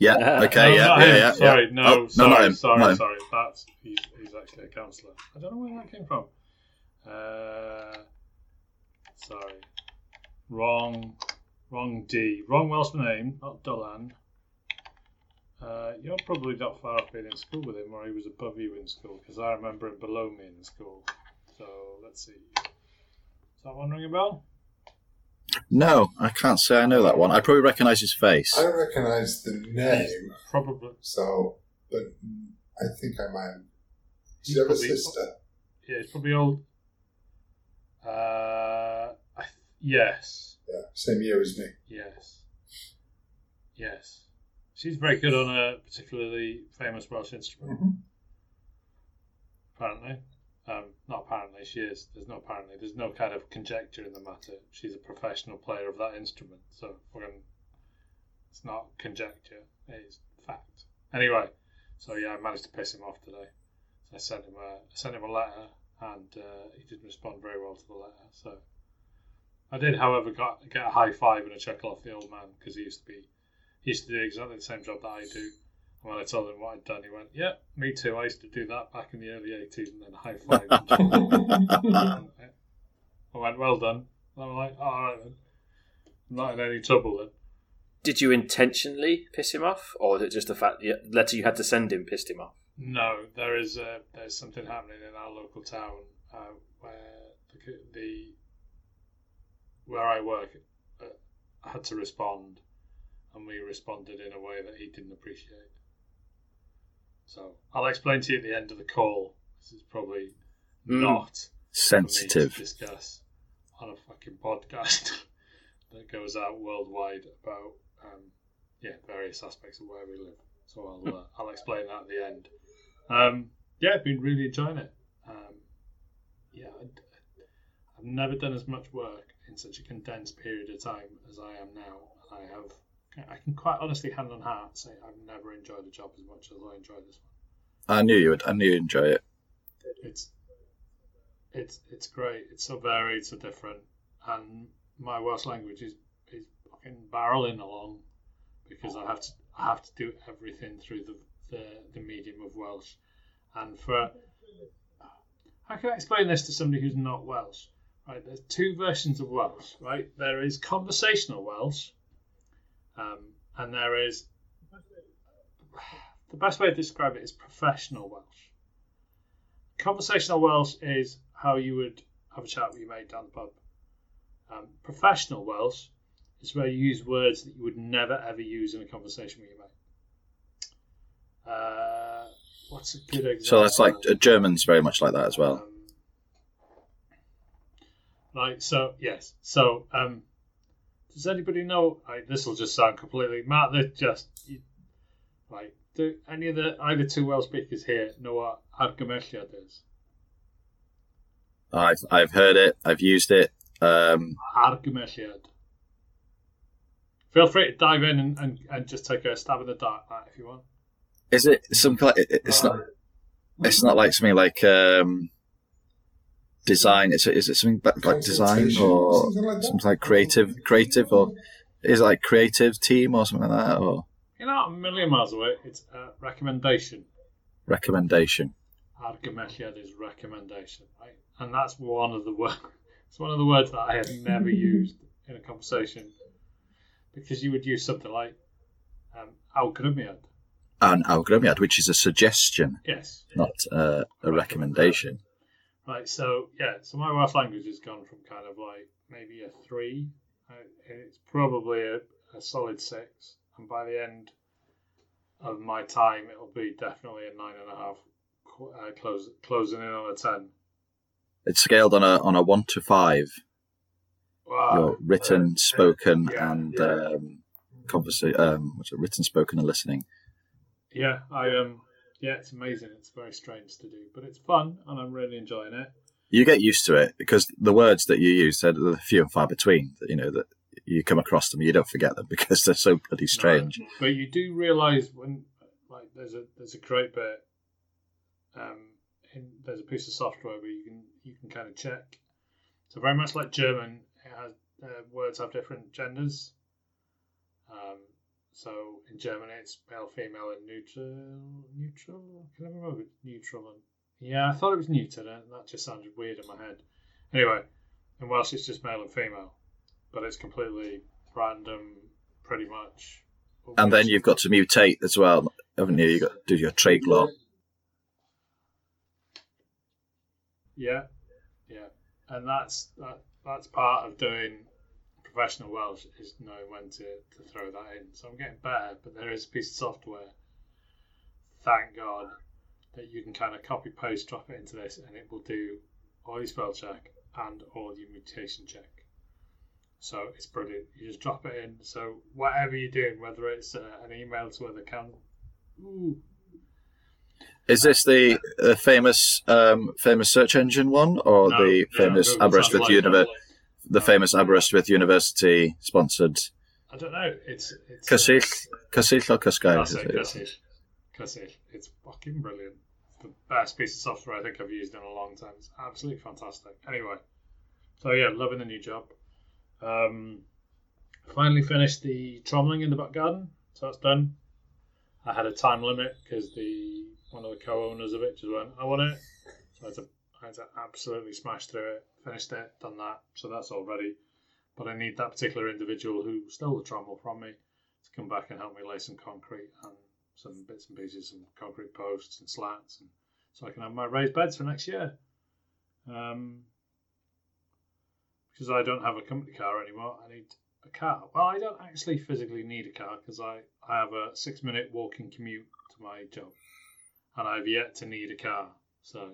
Yeah. Okay. no, yeah. Yeah. Yeah. Sorry, yeah. no, Oh, sorry, no, not him. sorry, not him. sorry. That's he's, he's actually a counsellor. I don't know where that came from. Uh, sorry, wrong, wrong D, wrong Welsh name, not Dolan. Uh, you're probably not far off being in school with him, or he was above you in school, because I remember him below me in school. So let's see. Is that one ring a bell? No, I can't say I know that one. I probably recognise his face. I recognise the name, Probably. so, but I think I might have. He's Does he have a sister? Yeah, it's probably old. Uh, I, yes. Yeah, same year as me. Yes. Yes. She's very good on a particularly famous Welsh instrument, Mhm. apparently. Um, not apparently, she is. There's no apparently. There's no kind of conjecture in the matter. She's a professional player of that instrument, so we're gonna, it's not conjecture, it's fact. Anyway, so yeah, I managed to piss him off today. So I sent him a, I sent him a letter, and uh, he didn't respond very well to the letter. So I did, however, got get a high five and a chuckle off the old man because he used to be he used to do exactly the same job that I do. And when I told him what I'd done, he went, "Yeah, me too. I used to do that back in the early '80s." And then high five. I went, "Well done." And I'm like, oh, "All right then, I'm not in any trouble then." Did you intentionally piss him off, or was it just the fact the letter you had to send him pissed him off? No, there is a, there's something happening in our local town uh, where the, the where I work uh, had to respond, and we responded in a way that he didn't appreciate. So I'll explain to you at the end of the call. This is probably Mm. not Sensitive. to discuss on a fucking podcast that goes out worldwide about um, yeah various aspects of where we live. So I'll uh, I'll explain that at the end. Um, yeah, I've been really enjoying it. Um, yeah, I've never done as much work in such a condensed period of time as I am now. I have. I can quite honestly, hand on heart, say I've never enjoyed a job as much as I enjoy this one. I knew you would. I knew you'd enjoy it. It's it's it's great. It's so varied, so different, and my Welsh language is is fucking barreling along because I have to I have to do everything through the the, the medium of Welsh, and for how can I explain this to somebody who's not Welsh? Right, there's two versions of Welsh. Right, there is conversational Welsh, um, and there is the best way to describe it is professional Welsh conversational Welsh is how you would have a chat with your mate down the pub. Um, professional Welsh is where you use words that you would never ever use in a conversation with your mate. Uh, what's a good example? So that's like uh, German's very much like that as well. Um, right. So yes. So um, does anybody know? Right, this will just sound completely Matt. That just you, right. Do any of the either two Welsh speakers here know what argymhelliad is? I've I've heard it. I've used it. Um, Argymhelliad. Feel free to dive in and, and, and just take a stab in the dark, Matt, if you want. is it some kind? it- It's not. It's not like something like um, design. Is it, is it something like design or something like that? something like creative? Creative or is it like creative team or something like that or You're not a million miles away. It's a recommendation. recommendation? Argymhelliad is recommendation, right? And that's one of the words. It's one of the words that I have never used in a conversation because you would use something like um, awgrymiad. An algrymiad, which is a suggestion, Yes, not uh, a recommendation. Right. So yeah, so my Welsh language has gone from kind of like maybe a three. Uh, it's probably a, a solid six, and by the end of my time, it'll be definitely a nine and a half, uh, close, closing in on a ten. It's scaled on a on a one to five. Wow. Your written, spoken, Yeah, and yeah. um, conversa- um, what's it? Written, spoken, and listening. Yeah, I um, yeah, it's amazing. It's very strange to do, but it's fun, and I'm really enjoying it. You get used to it because the words that you use are the few and far between. You know that you come across them, you don't forget them because they're so bloody strange. But you do realise when, like, there's a there's a great bit. Um, in, there's a piece of software where you can you can kind of check. So very much like German, it has uh, words have different genders. Um, so in German it's male, female, and neutral. Neutral? I Can I remember neutral? And, yeah, I thought it was neuter, and that just sounded weird in my head. Anyway, in Welsh it's just male and female, but it's completely random, pretty much. And then you've got to mutate as well, haven't you? You got to do your treiglo. Yeah, yeah, and that's that, that's part of doing professional Welsh is knowing when to, to throw that in. So I'm getting better, but there is a piece of software. Thank God that you can kind of copy paste, drop it into this, and it will do all your spell check and all your mutation check. So it's brilliant. You just drop it in. So whatever you're doing, whether it's uh, an email to other account, ooh, Is this the, the famous um, famous search engine one, or No, the famous Google Aberystwyth Translate. The famous Aberystwyth University sponsored I don't know. It's it's uh, Cysill, Cysill or Cysgair? That's is it, it? that's it. That's it. It's fucking brilliant. The best piece of software I think I've used in a long time. It's absolutely fantastic. Anyway, so yeah, loving the new job. Um, finally finished the trommeling in the back garden, so that's done. I had a time limit because the one of the co-owners of it just went, "I want it," so I had to, I had to absolutely smash through it. Finished it, done that, so that's all ready. But I need that particular individual who stole the trommel from me to come back and help me lay some concrete and some bits and pieces, some concrete posts and slats, and so I can have my raised beds for next year. Um, because I don't have a company car anymore, I need a car. Well, I don't actually physically need a car because I, I have a six minute walking commute to my job, and I've yet to need a car. So,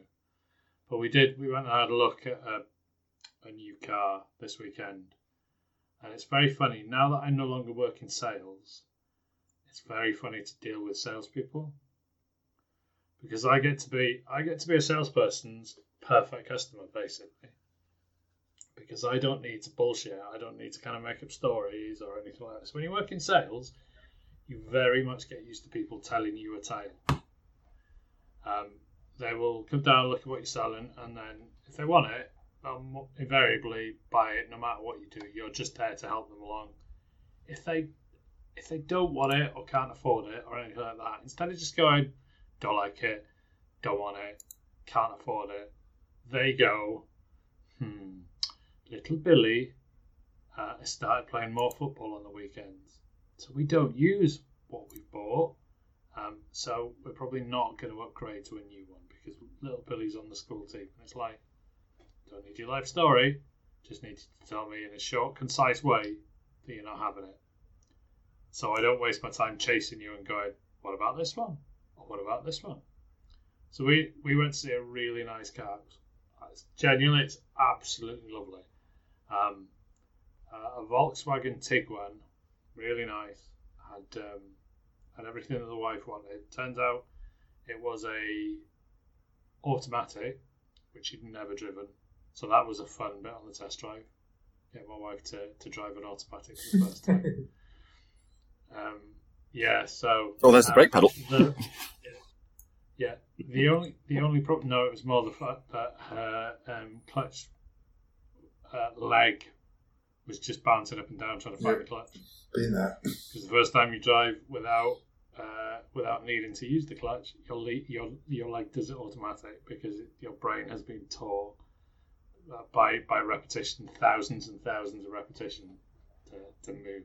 but we did. We went and had a look at a, a new car this weekend, and it's very funny now that I no longer work in sales. It's very funny to deal with salespeople because I get to be I get to be a salesperson's perfect customer basically because I don't need to bullshit. I don't need to kind of make up stories or anything like this. When you work in sales, you very much get used to people telling you a tale. Um, they will come down and look at what you're selling, and then if they want it, they'll invariably buy it no matter what you do. You're just there to help them along. If they if they don't want it or can't afford it or anything like that, instead of just going, don't like it, don't want it, can't afford it, they go, hmm, little Billy uh, started playing more football on the weekends. So we don't use what we've bought. Um, so we're probably not going to upgrade to a new because little Billy's on the school team. And it's like, don't need your life story, just need you to tell me in a short, concise way that you're not having it. So I don't waste my time chasing you and going, what about this one? Or what about this one? So we, we went to see a really nice car. It's genuinely, it's absolutely lovely. Um, uh, a Volkswagen Tiguan, really nice. Had um, everything that the wife wanted. Turns out it was a automatic, which she'd never driven. So that was a fun bit on the test drive. Get my wife to, to drive an automatic for the first time. um, yeah, so Oh, there's the uh, brake pedal. the- yeah, the only the only problem. No, it was more the fact that her um, clutch uh, leg was just bouncing up and down trying to find Yeah. the clutch. Been there. Because the first time you drive without uh, without needing to use the clutch, your your your leg does it automatic because it, your brain has been taught uh, by by repetition, thousands and thousands of repetition to, to move.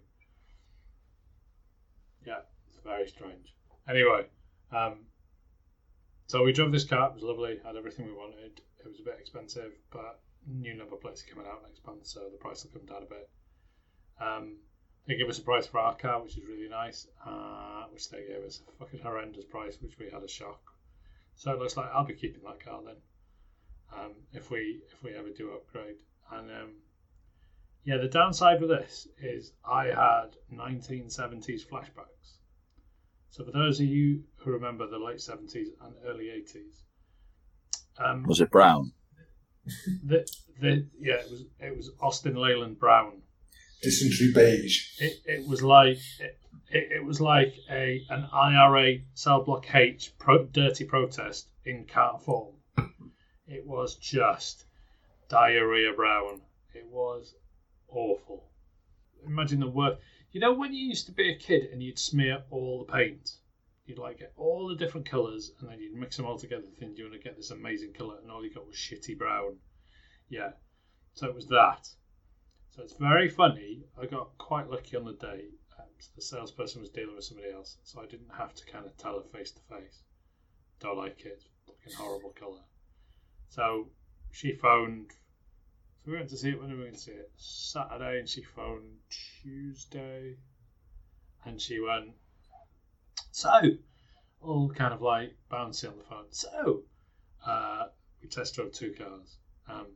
Yeah, it's very strange. Anyway, um, so we drove this car. It was lovely. Had everything we wanted. It was a bit expensive, but new number plates are coming out next month, so the price will come down a bit. Um, they gave us a price for our car, which is really nice, uh, which they gave us a fucking horrendous price, which we had a shock. So it looks like I'll be keeping that car then, um, if we if we ever do upgrade. And um, yeah, the downside with this is I had 1970s flashbacks. So for those of you who remember the late 70s and early 80s, um, Was it brown? the, the yeah it was it was Austin Leyland Brown Dysentery beige. it, it was like it, it, it was like a an IRA cell block H pro, dirty protest in car form. It was just diarrhea brown. It was awful. Imagine the worst. You know when you used to be a kid and you'd smear all the paint, you'd like get all the different colours and then you'd mix them all together, thinking you want to get this amazing colour, and all you got was shitty brown. Yeah, so it was that. So it's very funny. I got quite lucky on the day. Um, the salesperson was dealing with somebody else, so I didn't have to kind of tell her face to face. Don't like it. Fucking horrible colour. So she phoned. So we went to see it when we went to see it Saturday, and she phoned Tuesday, and she went. So, all kind of like bouncy on the phone. So, uh, we test drove two cars. Um,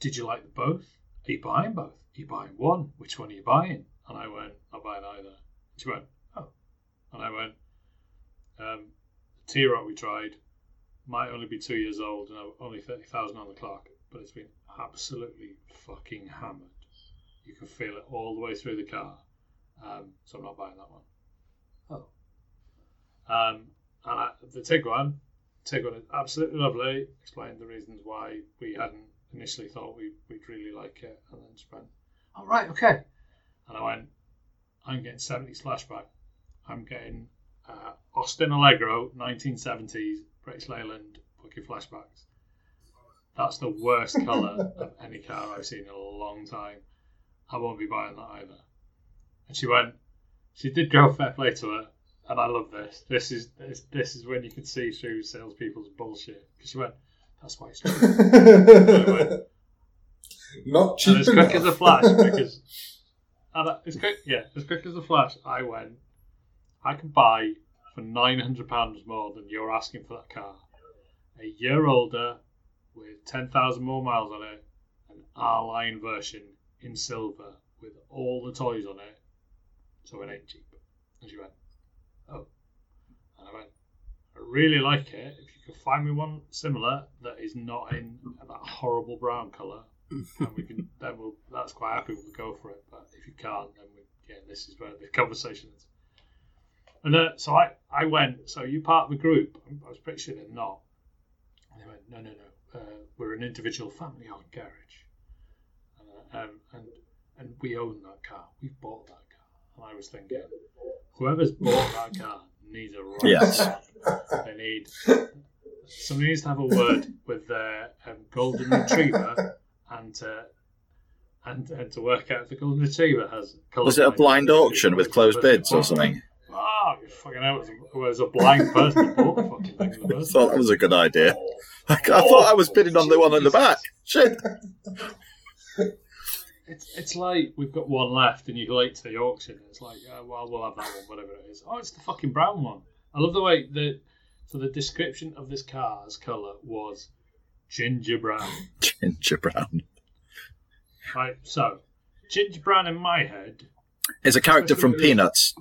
did you like both? Are you buying both? Are you buying one? Which one are you buying? And I went, not buying either. She went, oh. And I went, um, the T-Roc we tried might only be two years old and only 30,000 on the clock, but it's been absolutely fucking hammered. You can feel it all the way through the car. Um, so I'm not buying that one. Oh. Um, and I, the Tiguan, Tiguan is absolutely lovely. Explained the reasons why we hadn't initially thought we, we'd really like it, and then just went, "All right, okay." And I went, "I'm getting 70s flashback. I'm getting uh, Austin Allegro, 1970s British Leyland fucking flashbacks. That's the worst colour of any car I've seen in a long time. I won't be buying that either." And she went, she did go fair play to her, and I love this. This is this, this is when you can see through salespeople's bullshit. Because she went, "That's why it's cheap." Not and cheap as quick as a flash, because and I- as quick, yeah, as quick as a flash, I went. I can buy for nine hundred pounds more than you're asking for that car. A year older, with ten thousand more miles on it, an R line version in silver with all the toys on it. So it ain't cheap. And she went, oh. And I went, I really like it. If you could find me one similar that is not in that horrible brown colour, and we can then we'll that's quite happy we'll go for it. But if you can't, then we yeah, this is where the conversation is. And uh, so I I went. So you part of the group? I was pretty sure they're not. And they went, no, no, no. Uh, we're an individual family-owned garage, uh, um, and and we own that car. We've bought that car. And I was thinking, whoever's bought that car needs a right. Yes. They need somebody needs to have a word with their um, golden retriever and to and, and to work out if the golden retriever has. Was it a blind auction with closed bids or something? Oh, you fucking hell, it was, it was a blind person that bought the fucking thing. in the I thought that was a good idea. I, I thought I was bidding on the one in the back. Shit. It's, it's like we've got one left and you're late to the auction. It's like, yeah, well, we'll have that one, whatever it is. Oh, it's the fucking brown one. I love the way the so the description of this car's colour was ginger brown. Ginger brown. Right, so ginger brown in my head, is a character from Peanuts.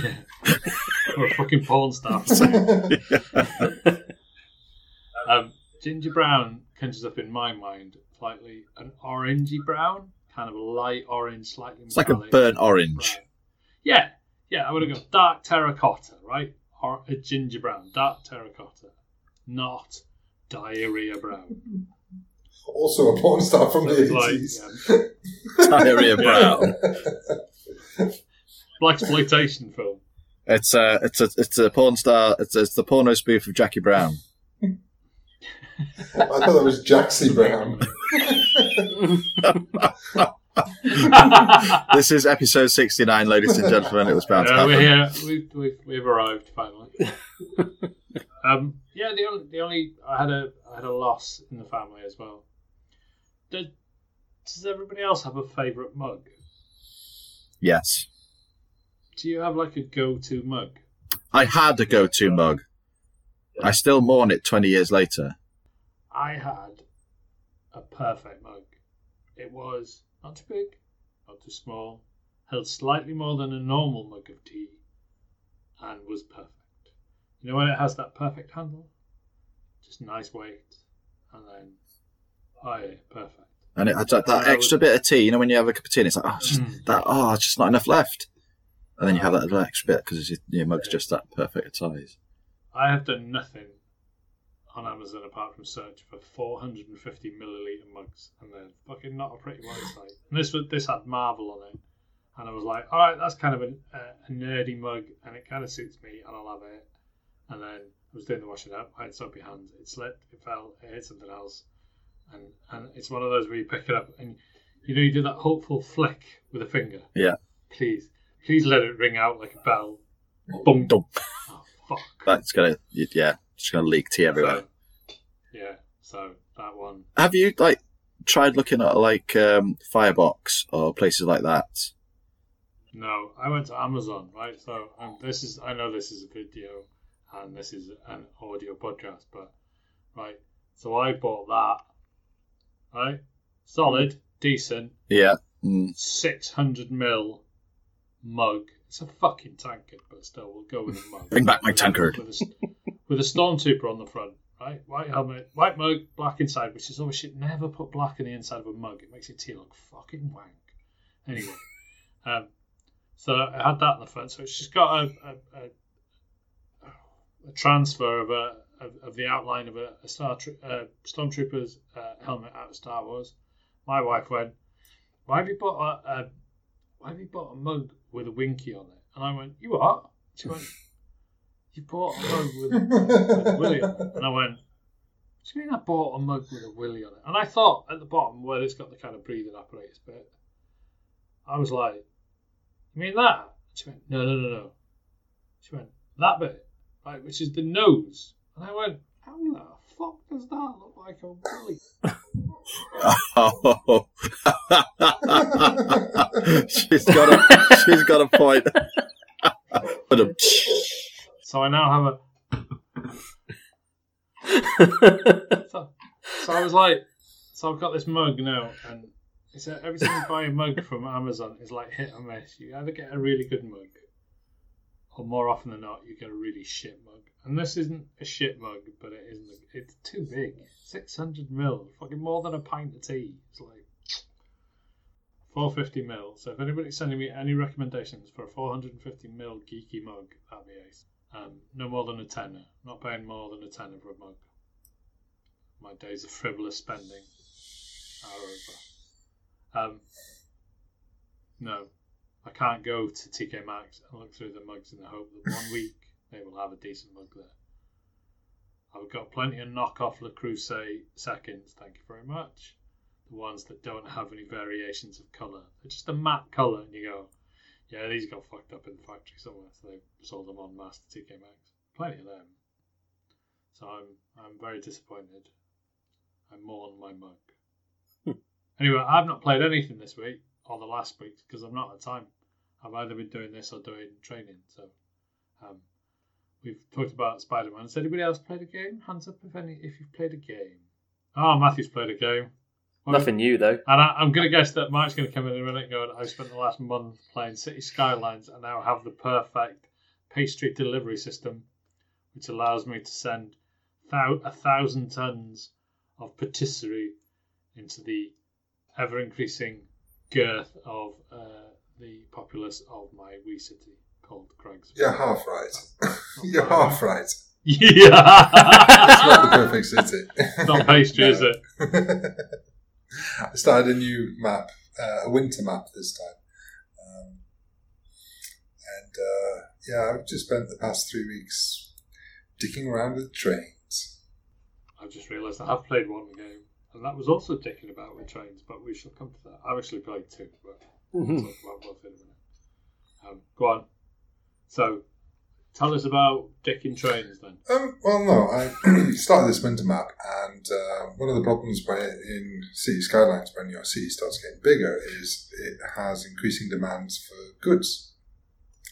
yeah, or a fucking porn star. um, ginger brown conjures up in my mind slightly an orangey brown, kind of a light orange, slightly. It's like a burnt orange. brown. Yeah, yeah, I would have gone dark terracotta, right? Or a ginger brown, dark terracotta, not diarrhea brown. Also a porn star from the So it's like, 80s. yeah, Diarrhea brown. black exploitation film. It's a it's a it's a porn star. It's, it's the porno spoof of Jackie Brown. I thought that was Jaxie Brown. This is episode sixty nine, ladies and gentlemen. It was bound to Yeah, we're here. We've, we've, we've arrived finally. um, yeah, the only, the only I had a I had a loss in the family as well. Does, does everybody else have a favourite mug? Yes, Do you have like a go-to mug? I had a go to mug. I still mourn it twenty years later. I had a perfect mug. It was not too big, not too small, held slightly more than a normal mug of tea, and was perfect. You know when it has that perfect handle? Just nice weight, and then, oh yeah, perfect. And it had that, extra bit of tea. You know, when you have a cup of tea, and it's like, oh, it's just Mm. that. Oh, it's just not enough left. And then you have that extra bit because your, your mug's just that perfect size. I have done nothing on Amazon apart from search for 450 milliliter mugs, and they're fucking not a pretty website. And this was this had Marvel on it, and I was like, all right, that's kind of a, a, nerdy mug, and it kind of suits me, and I'll have it. And then I was doing the washing up, I had soapy hands, it slipped, it fell, it hit something else, and and it's one of those where you pick it up and you know you do that hopeful flick with a finger. Yeah. Please, please let it ring out like a bell. Boom. Dum. Oh fuck. That's gonna, yeah, just gonna leak tea everywhere. So, yeah, so that one. Have you like tried looking at like um, Firebox or places like that? No, I went to Amazon, right? So, and this is, I know this is a video and this is an audio podcast, but, right? So I bought that, right? Solid, decent, Yeah. Mm. 600 mil mug. It's a fucking tankard, but still, we'll go with a mug. Bring back my tankard. With a, with a stormtrooper on the front, right? White helmet, white mug, black inside, which is always shit. Never put black in the inside of a mug. It makes your tea look fucking wank. Anyway, um, so I had that in the front. So it's just got a, a, a, a transfer of a of, of the outline of a, a Star Tro- uh, Stormtrooper's uh, helmet out of Star Wars. My wife went, "Why have you bought a, a why have you bought a mug with a winky on it?" And I went, "You what?" She went, "You bought a mug with, with a willy on it." And I went, "What do you mean I bought a mug with a willy on it?" And I thought at the bottom where it's got the kind of breathing apparatus bit, I was like, "You mean that?" She went, "No, no, no, no." She went, "That bit, right, which is the nose." And I went, "How the fuck does that look like a willy?" Oh. she's got a she's got a point. but um, So I now have a so, so I was like, so I've got this mug now, and it's a, every time you buy a mug from Amazon, it's like hit or miss. You either get a really good mug, or more often than not, you get a really shit mug. And this isn't a shit mug, but it isn't. It's too big, six hundred mil, fucking more than a pint of tea. It's like. 450 mil. So if anybody's sending me any recommendations for a 450 mil geeky mug, that'd be ace. Um, no more than a tenner. Not paying more than a tenner for a mug. My days of frivolous spending are over. Um, no, I can't go to TK Maxx and look through the mugs in the hope that one week they will have a decent mug there. I've got plenty of knockoff Le Creuset seconds, thank you very much. The ones that don't have any variations of colour. They're just a matte colour, and you go, Yeah, these got fucked up in the factory somewhere, so they sold them on mass to TK Maxx. Plenty of them. So I'm I'm very disappointed. I mourn my mug. Anyway, I've not played anything this week or the last week because I've not had time. I've either been doing this or doing training. So um, we've talked about Spider Man. Has anybody else played a game? Hands up if any if you've played a game. Oh, Matthew's played a game. Well, Nothing new though. and I, I'm going to guess that Mike's going to come in in a minute and go, I've spent the last month playing Cities Skylines and now have the perfect pastry delivery system, which allows me to send thou- a thousand tons of patisserie into the ever increasing girth of uh, the populace of my wee city called Craigs. You're half right. You're half right. Yeah! It's not the perfect city. It's Not pastry, is it? I started a new map, uh, a winter map this time. Um, and uh, yeah, I've just spent the past three weeks dicking around with trains. I've just realised that I have played one game, and that was also dicking about with trains, but we shall come to that. I've actually played two, but we'll talk about both in a minute. Um, go on. So, tell us about dicking trains then. Um, well, no, I started this winter map, and uh, one of the problems by in Cities Skylines when your city starts getting bigger is it has increasing demands for goods,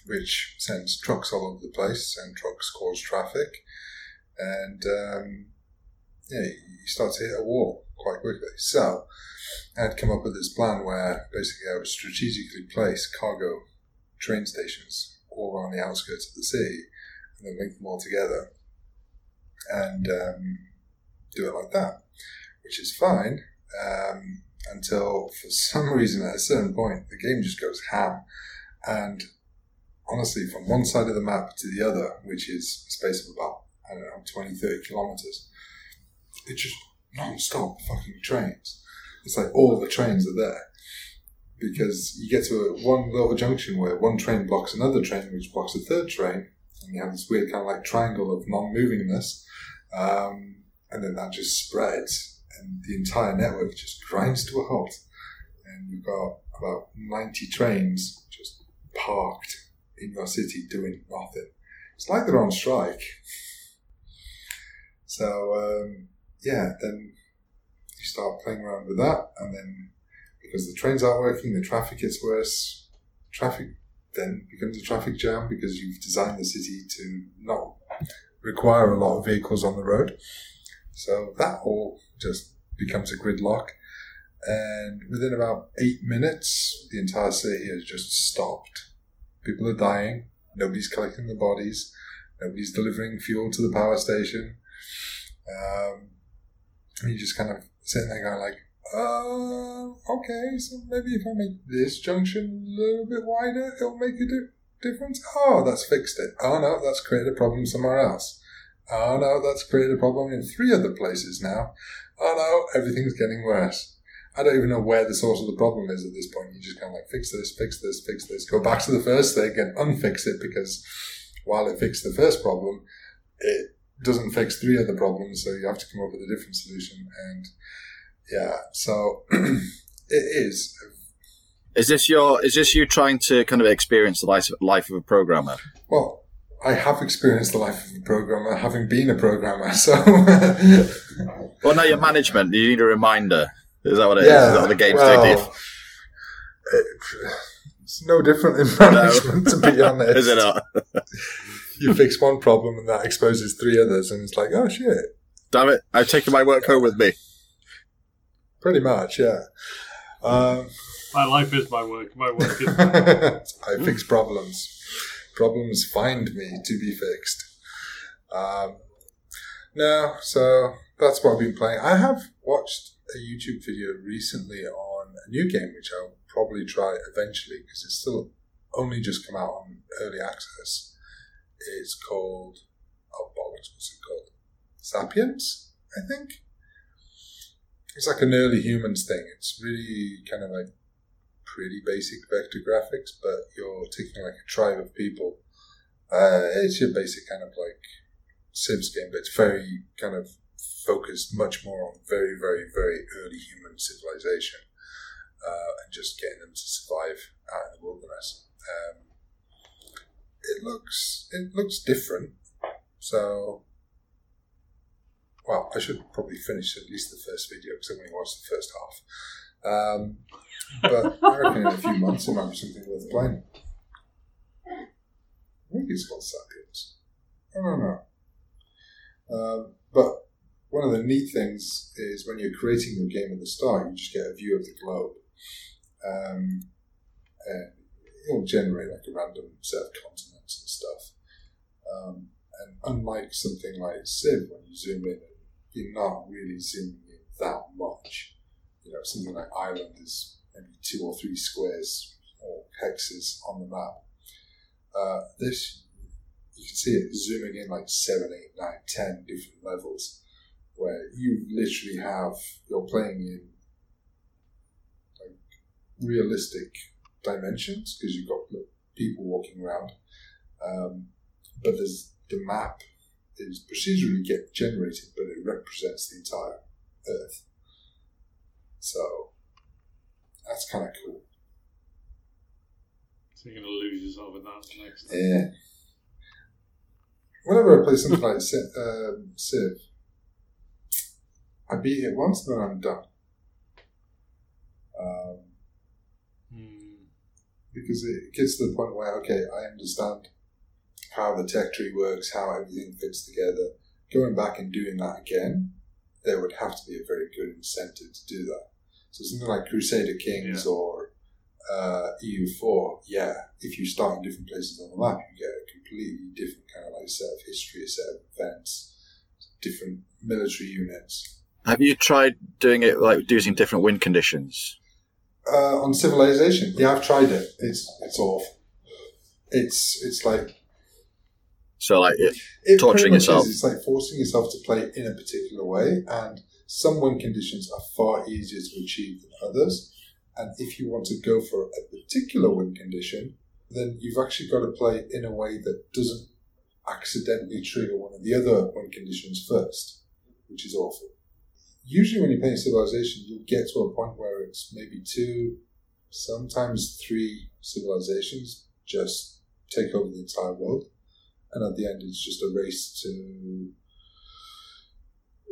which sends trucks all over the place, and trucks cause traffic, and um, yeah, you start to hit a wall quite quickly. So, I had come up with this plan where basically I would strategically place cargo train stations all around the outskirts of the city and then link them all together and um, do it like that, which is fine um, until for some reason at a certain point the game just goes ham. And honestly, from one side of the map to the other, which is a space of about, I don't know, 20, 30 kilometers, it's just non stop fucking trains. It's like all the trains are there because you get to a, one little junction where one train blocks another train, which blocks a third train, and you have this weird kind of like triangle of non-movingness, um, and then that just spreads, and the entire network just grinds to a halt, and you've got about ninety trains just parked in your city doing nothing. It's like they're on strike. So um, yeah, then you start playing around with that, and then because the trains aren't working, the traffic gets worse. Traffic then becomes a traffic jam because you've designed the city to not require a lot of vehicles on the road. So that all just becomes a gridlock. And within about eight minutes, the entire city has just stopped. People are dying. Nobody's collecting the bodies. Nobody's delivering fuel to the power station. Um, you just kind of sitting there going like, uh, okay, so maybe if I make this junction a little bit wider, it'll make a di- difference. Oh, that's fixed it. Oh no, that's created a problem somewhere else. Oh no, that's created a problem in three other places now. Oh no, everything's getting worse. I don't even know where the source of the problem is at this point. You just kind of like fix this, fix this, fix this, go back to the first thing and unfix it because while it fixed the first problem, it doesn't fix three other problems, so you have to come up with a different solution. And yeah, so it is. Is this your? Is this you trying to kind of experience the life life of a programmer? Well, I have experienced the life of a programmer, having been a programmer. So Well, no, your management. You need a reminder. Is that what it is? Yeah, Is that the game's well, it- it's no different in management, to be honest. Is it not? You fix one problem and that exposes three others, and it's like, oh shit. Damn it! I've taken my work home with me. Pretty much, yeah. Um, My life is my work. My work is my life. I fix problems. Problems find me to be fixed. Um, no, so that's what I've been playing. I have watched a YouTube video recently on a new game, which I'll probably try eventually because it's still only just come out on early access. It's called oh bollocks, what's it called? Sapiens, I think. It's like an early humans thing. It's really kind of like pretty basic vector graphics, but you're taking like a tribe of people. Uh, it's your basic kind of like Sims game, but it's very kind of focused much more on very, very, very early human civilization uh, and just getting them to survive out in the wilderness. Um, it looks it looks different. So, well, I should probably finish at least the first video because I've only watched the first half. Um, but I reckon in a few months it might be something worth playing. I think it's called Sapiens. I don't know. Um, but one of the neat things is when you're creating your game at the start, you just get a view of the globe. Um, and it'll generate like a random set of continents and stuff. Um, and unlike something like Civ, when you zoom in, you're not really zooming in that much. You know, something like Ireland is maybe two or three squares or hexes on the map. Uh, this, you can see it zooming in like seven, eight, nine, ten different levels, where you literally have you're playing in like realistic dimensions because you've got people walking around, um, but there's the map is procedurally get generated, but it represents the entire Earth. So that's kind of cool. So you're going to lose yourself in that next. Time. Yeah. Whenever I play something like Civ, um, Civ, I beat it once, then I'm done. Um, Hmm. because it gets to the point where, okay, I understand how the tech tree works, how everything fits together. Going back and doing that again, there would have to be a very good incentive to do that. So something like Crusader Kings Yeah. or uh, EU4, yeah, if you start in different places on the map, you get a completely different kind of like set of history, a set of events, different military units. Have you tried doing it like using different wind conditions? Uh, on Civilization, yeah, I've tried it. It's it's awful. It's it's like So like, it, it Torturing yourself. Is. It's like forcing yourself to play in a particular way, and some win conditions are far easier to achieve than others. And if you want to go for a particular win condition, then you've actually got to play in a way that doesn't accidentally trigger one of the other win conditions first, which is awful. Usually, when you're playing Civilization, you'll get to a point where it's maybe two, sometimes three civilizations just take over the entire world and at the end it's just a race to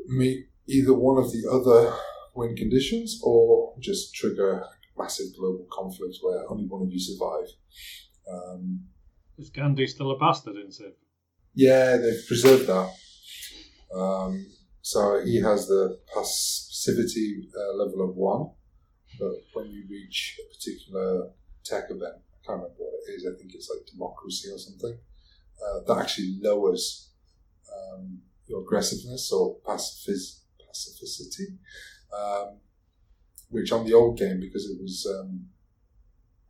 meet either one of the other win conditions or just trigger massive global conflict where only one of you survive. Um, Is Gandhi still a bastard in Civ? yeah, they've preserved that. Um, so he has the passivity uh, level of one, but when you reach a particular tech event, I can't remember what it is, I think it's like democracy or something, uh, that actually lowers um, your aggressiveness or pacific- pacificity, um, which on the old game, because it was, um,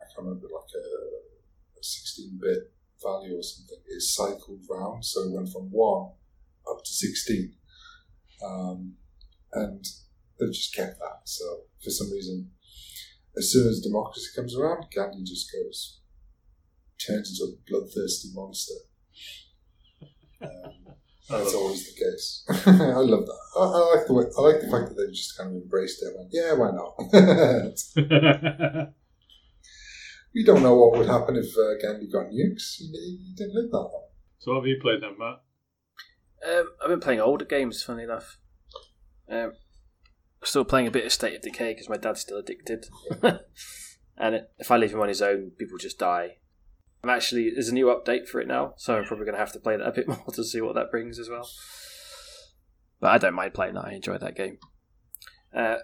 I can't remember, like a, a 16 bit value or something, it cycled round, so it went from 1 up to 16. Um, and they've just kept that. So for some reason, as soon as democracy comes around, Gandhi just goes, turns into a bloodthirsty monster. Um, that's always the case. I love that. I, I like the way, I like the fact that they just kind of embraced it. Like, yeah, why not? we don't know what would happen if uh, Gandhi got nukes. He, he didn't live that long. so what have you played then, Matt? Um, I've been playing older games, funny enough. Um, still playing a bit of State of Decay because my dad's still addicted. and it, if I leave him on his own, people just die. I'm actually there's a new update for it now, so I'm probably going to have to play that a bit more to see what that brings as well. But I don't mind playing that. I enjoy that game. Uh,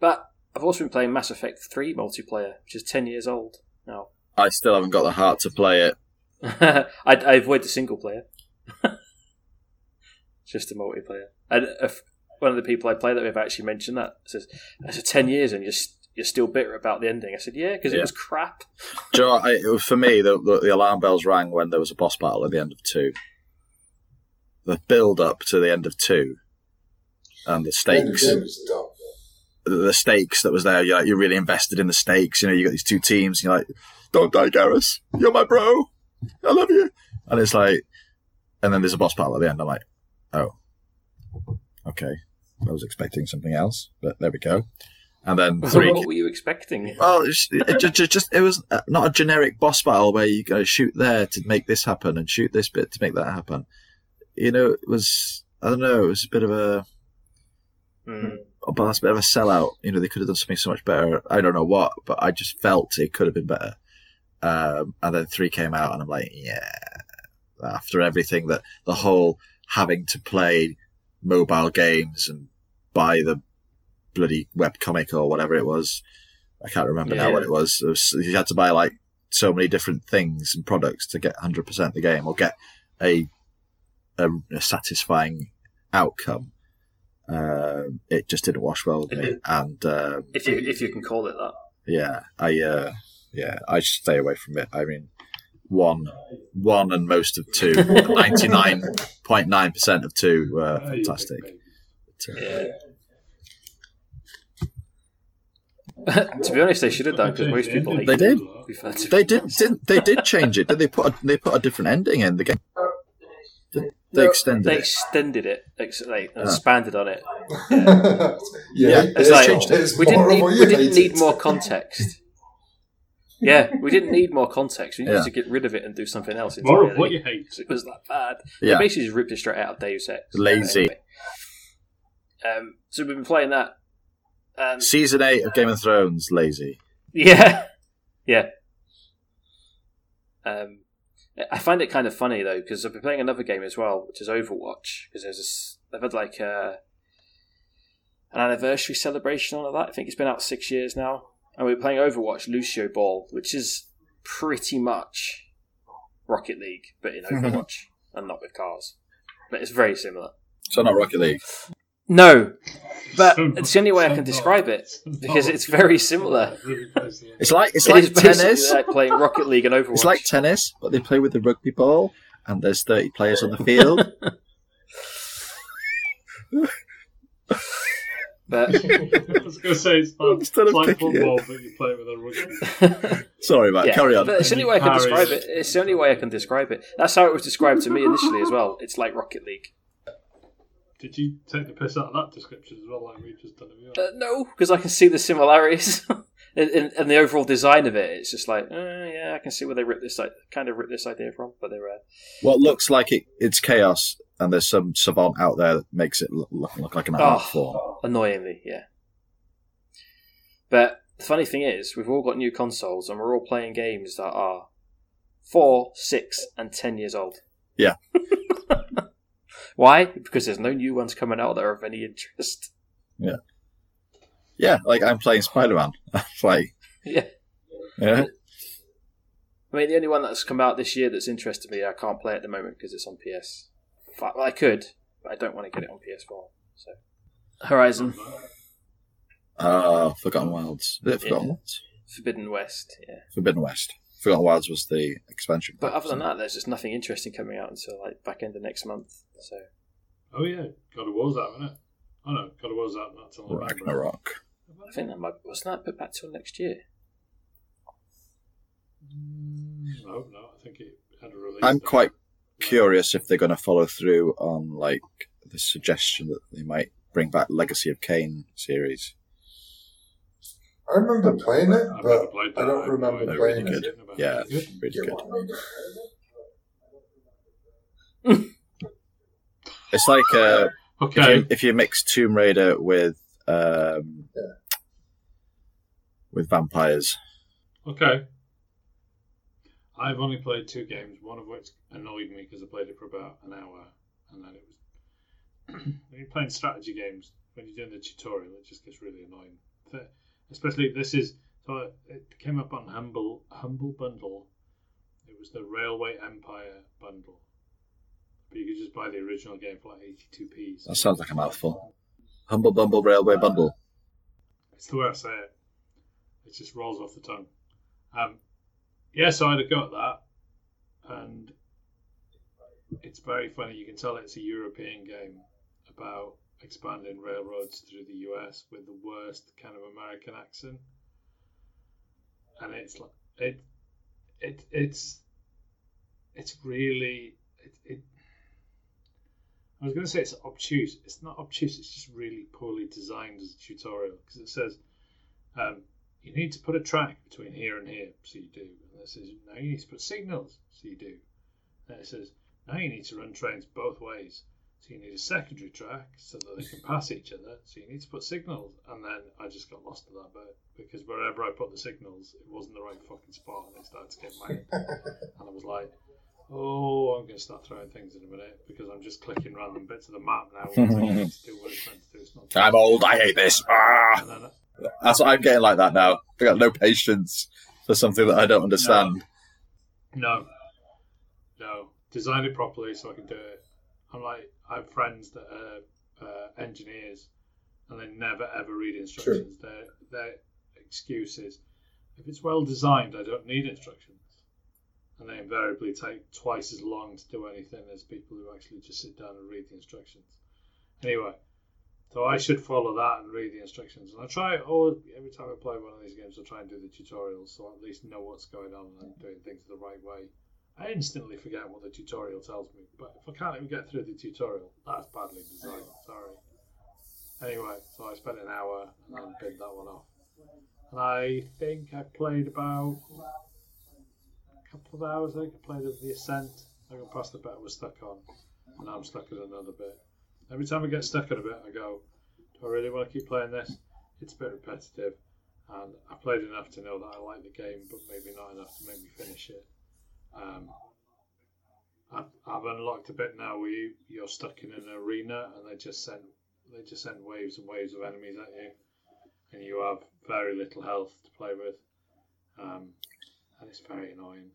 but, I've also been playing Mass Effect 3 multiplayer, which is 10 years old now. I still haven't got the heart to play it. I, I avoid the single player. Just the multiplayer. And if one of the people I play that with actually mentioned that says, "It's ten years and you're you're still bitter about the ending." I said, "Yeah, because it Yeah. was crap." Do you know what, I, for me, the, the, the alarm bells rang when there was a boss battle at the end of two. The build up to the end of two, and the stakes, It was dumb. the, the stakes that was there. You're like, you're really invested in the stakes. You know, you got these two teams. And you're like, "Don't die, Garrus. You're my bro. I love you." And it's like, and then there's a boss battle at the end. I'm like, "Oh, okay." I was expecting something else, but there we go. And then three. what were you expecting? Well, it's, it just, just it was uh, not a generic boss battle where you go shoot there to make this happen and shoot this bit to make that happen. You know, it was I don't know, it was a bit of a Mm. a boss, bit of a sellout. You know, they could have done something so much better. I don't know what, but I just felt it could have been better. Um, and then three came out, and I'm like, yeah. After everything that the whole having to play mobile games and buy the bloody webcomic or whatever it was, I can't remember now what it was. It was. You had to buy like so many different things and products to get 100% of the game or get a a, a satisfying outcome. Um, it just didn't wash well with me, and um, If you if you can call it that. yeah, I uh, yeah, I just stay away from it. I mean, one, one, and most of two, ninety nine point nine percent of two were Oh, fantastic. But, uh, Yeah. to be honest, they should have done because most people hate They did. They did, didn't they? Did change it? Did they put a, they put a different ending in the game? Did they extended They it. extended it, ex- like Ah. expanded on it. yeah, Yeah, It's like changed it. we didn't need we didn't need more context. Yeah, we didn't need more context. We needed Yeah. to get rid of it and do something else. More of what you hate. 'Cause It was that bad. Yeah. They basically just ripped it straight out of Deus Ex. Lazy. Anyway. Um, so we've been playing that. And Season eight of Game of Thrones, lazy. Yeah, yeah. Um, I find it kind of funny though because I've been playing another game as well, which is Overwatch. Because there's this, they've had like a, an anniversary celebration on that. I think it's been out six years now, and we're playing Overwatch Lucio Ball, which is pretty much Rocket League, but in Overwatch and not with cars. But it's very similar. So not Rocket League. No, but So- it's the only way I can describe it because it's very similar. Really close to the- It's like it's like is basically tennis. like playing Rocket League and Overwatch. It's like tennis, but they play with the rugby ball, and there's thirty players on the field. but I was going to say it's like, it's like kicking it. football, but you play it with a rugby. Sorry, Matt. yeah, Carry on. But it's the only way I can Harry. describe it. It's the only way I can describe it. That's how it was described to me initially as well. It's like Rocket League. Did you take the piss out of that description as well, like we've just done? Uh, no, because I can see the similarities in, in, in the overall design of it. It's just like, uh, yeah, I can see where they ripped this, like, kind of ripped this idea from. But they're uh, What looks like it, it's chaos, and there's some savant out there that makes it look, look, look like an art Oh. form. annoyingly, yeah. But the funny thing is, we've all got new consoles, and we're all playing games that are four, six, and ten years old. Yeah. Why? Because there's no new ones coming out that are of any interest. Yeah, Yeah, like I'm playing Spider Man. like, Yeah. yeah, I mean, the only one that's come out this year that's interested me, I can't play at the moment because it's on PS. Well, I could, but I don't want to get it on PS4. So, Horizon uh, Forgotten Wilds. Forgotten Yeah. Wilds? Forbidden West, yeah. Forbidden West. Forgotten Wilds was the expansion. But other than that, there's just nothing interesting coming out until like back end of next month. So, Oh yeah, God of War's out, isn't it? Oh no, God of War's out not till it? November. Ragnarok. I think that might wasn't that put back till next year. Mm, No, no, I think it had a release. I'm date. quite curious if they're going to follow through on like the suggestion that they might bring back Legacy of Kain series. I remember playing it, I've but played I don't I've remember no really playing idea it. about Yeah, it. Good. really good. what I mean. It's like uh, if, you, if you mix Tomb Raider with um, Yeah. with vampires. Okay. I've only played two games, one of which annoyed me because I played it for about an hour, and then it was. when you're playing strategy games, when you're doing the tutorial, it just gets really annoying. Especially this is so it came up on Humble Humble Bundle. It was the Railway Empire bundle, but you could just buy the original game for like 82 p's. That sounds like a mouthful. Humble Bumble Railway Bundle. It's the way I say it. It just rolls off the tongue. Um, yeah, so I had a go at that, and it's very funny. You can tell it's a European game about expanding railroads through the US with the worst kind of American accent, and it's like it, it, it's, it's really it. it I was going to say it's obtuse. It's not obtuse. It's just really poorly designed as a tutorial because it says um, you need to put a track between here and here, so you do. And it says, now you need to put signals, so you do. And it says, now you need to run trains both ways. So you need a secondary track so that they can pass each other. So you need to put signals. And then I just got lost in that bit because wherever I put the signals, it wasn't the right fucking spot and it started to get mad. and I was like, oh, I'm going to start throwing things in a minute because I'm just clicking random bits of the map now. do what it's meant to do. It's not I'm old. I hate this. Ah! That's what I'm getting like that now. I've got no patience for something that I don't understand. No, no. Design it properly so I can do it. I'm like, I have friends that are uh, engineers, and they never ever read instructions. Their their excuse is, if it's well designed, I don't need instructions, and they invariably take twice as long to do anything as people who actually just sit down and read the instructions. Anyway, so I should follow that and read the instructions. And I try all every time I play one of these games, I try and do the tutorials so I at least know what's going on and I'm doing things the right way. I instantly forget what the tutorial tells me, but if I can't even get through the tutorial, that's badly designed. Sorry. Anyway, so I spent an hour and then binned that one off. And I think I played about a couple of hours. I think I played the Ascent. I got past the bit I was stuck on, and I'm stuck at another bit. Every time I get stuck at a bit, I go, "Do I really want to keep playing this?" It's a bit repetitive, and I played enough to know that I like the game, but maybe not enough to make me finish it. Um, I've, I've unlocked a bit now where you, you're stuck in an arena and they just send they just send waves and waves of enemies at you, and you have very little health to play with, um, and it's very annoying.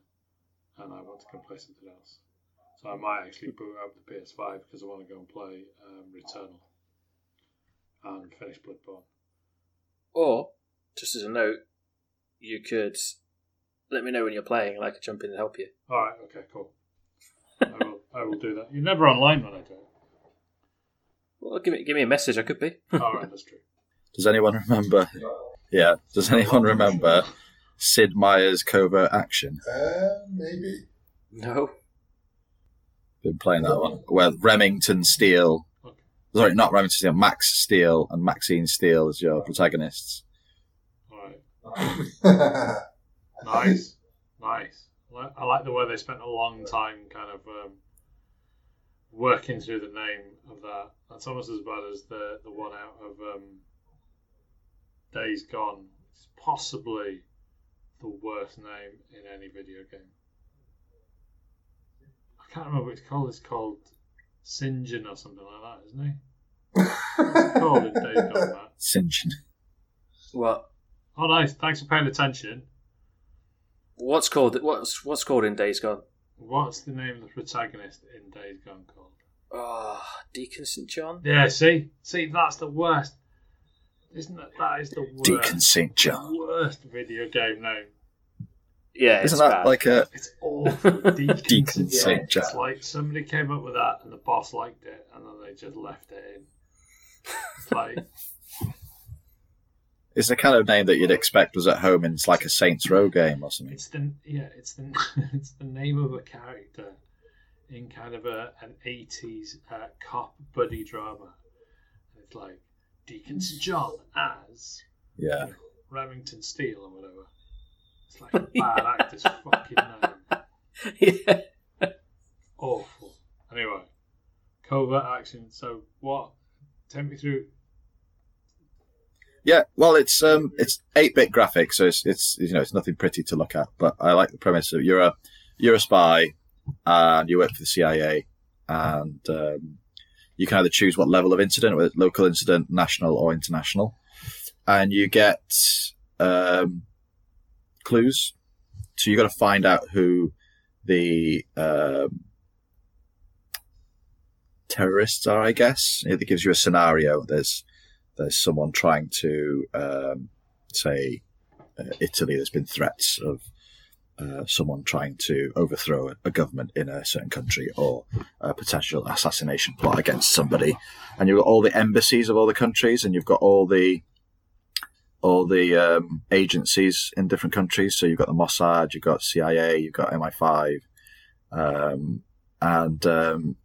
And I want to go play something else, so I might actually boot up the PS5 because I want to go and play um, Returnal and finish Bloodborne. Or, just as a note, you could let me know when you're playing and I could jump in and help you. All right, okay, cool. I will I will do that. You're never online when I do it. Well, give me give me a message. I could be. All right, that's true. Does anyone remember? Yeah. Does anyone remember Sid Meier's covert action? Uh, maybe. no. Been playing that one where Remington Steele, sorry, not Remington Steele, Max Steele and Maxine Steele as your protagonists. All right. Nice, nice. I like- the way they spent a long time kind of um, working through the name of that. That's almost as bad as the the one out of um, Days Gone. It's possibly the worst name in any video game. I can't remember what it's called. It's called Sinjin or something like that, isn't it? What's it called in Days Gone, Matt? Sinjin. What? Oh, nice. Thanks for paying attention. What's called? What's what's called in Days Gone? What's the name of the protagonist in Days Gone called? Ah, Deacon St John. Yeah, see, see, that's the worst, isn't that That is the worst, Deacon St. John. worst video game name. Yeah, Isn't that bad. like a It's awful. Deacon, Deacon St. St. John. It's like somebody came up with that, and the boss liked it, and then they just left it in. It's like, It's the kind of name that you'd expect was at home in like a Saints Row game or something. it's the yeah, it's the it's the name of a character in kind of a an eighties uh, cop buddy drama. It's like Deacon St. John as Yeah. Remington Steele or whatever. It's like a bad actor's fucking name. yeah. Awful. Anyway, covert action. So what? Take me through. Yeah, well, it's um, it's eight bit graphics, so it's it's you know it's nothing pretty to look at. But I like the premise of you're a you're a spy, and you work for the CIA, and um, you can either choose what level of incident, whether it's local incident, national, or international, and you get um, clues. So you got to find out who the um, terrorists are. I guess it gives you a scenario. There's there's someone trying to um, say uh, Italy. There's been threats of uh, someone trying to overthrow a government in a certain country or a potential assassination plot against somebody, and you've got all the embassies of all the countries, and you've got all the all the um, agencies in different countries. So you've got the Mossad, you've got CIA, you've got MI5, um, and um,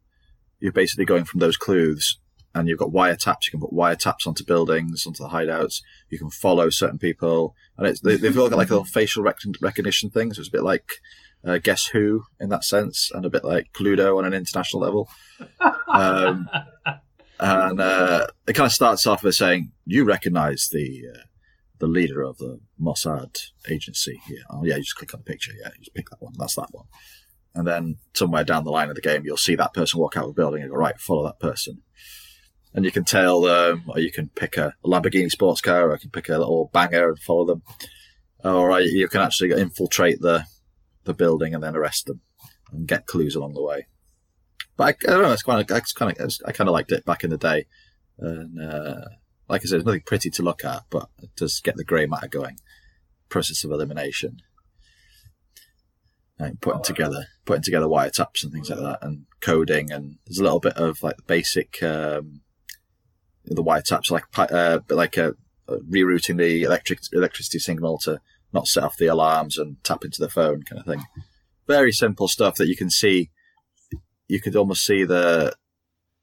you're basically going from those clues and you've got wiretaps. You can put wiretaps onto buildings, onto the hideouts. You can follow certain people, and it's, they, have all got like a little facial rec- recognition thing. So it's a bit like uh, Guess Who in that sense, and a bit like Cluedo on an international level. Um, and uh, it kind of starts off with saying, "You recognise the uh, the leader of the Mossad agency here." Oh yeah, you just click on the picture. Yeah, you just pick that one. That's that one. And then somewhere down the line of the game, you'll see that person walk out of a building and go, right, follow that person. And you can tell, um, or you can pick a Lamborghini sports car, or you can pick a little banger and follow them. Or you can actually infiltrate the, the building and then arrest them and get clues along the way. But I, I don't know, it's kind of, it's kind of, I kind of liked it back in the day. And, uh, like I said, it's nothing pretty to look at, but it does get the grey matter going. Process of elimination putting together putting together wiretaps and things like that, and coding, and there's a little bit of like basic um, the wiretaps, like uh, like a, uh, rerouting the electric electricity signal to not set off the alarms and tap into the phone kind of thing. Very simple stuff that you can see. You could almost see the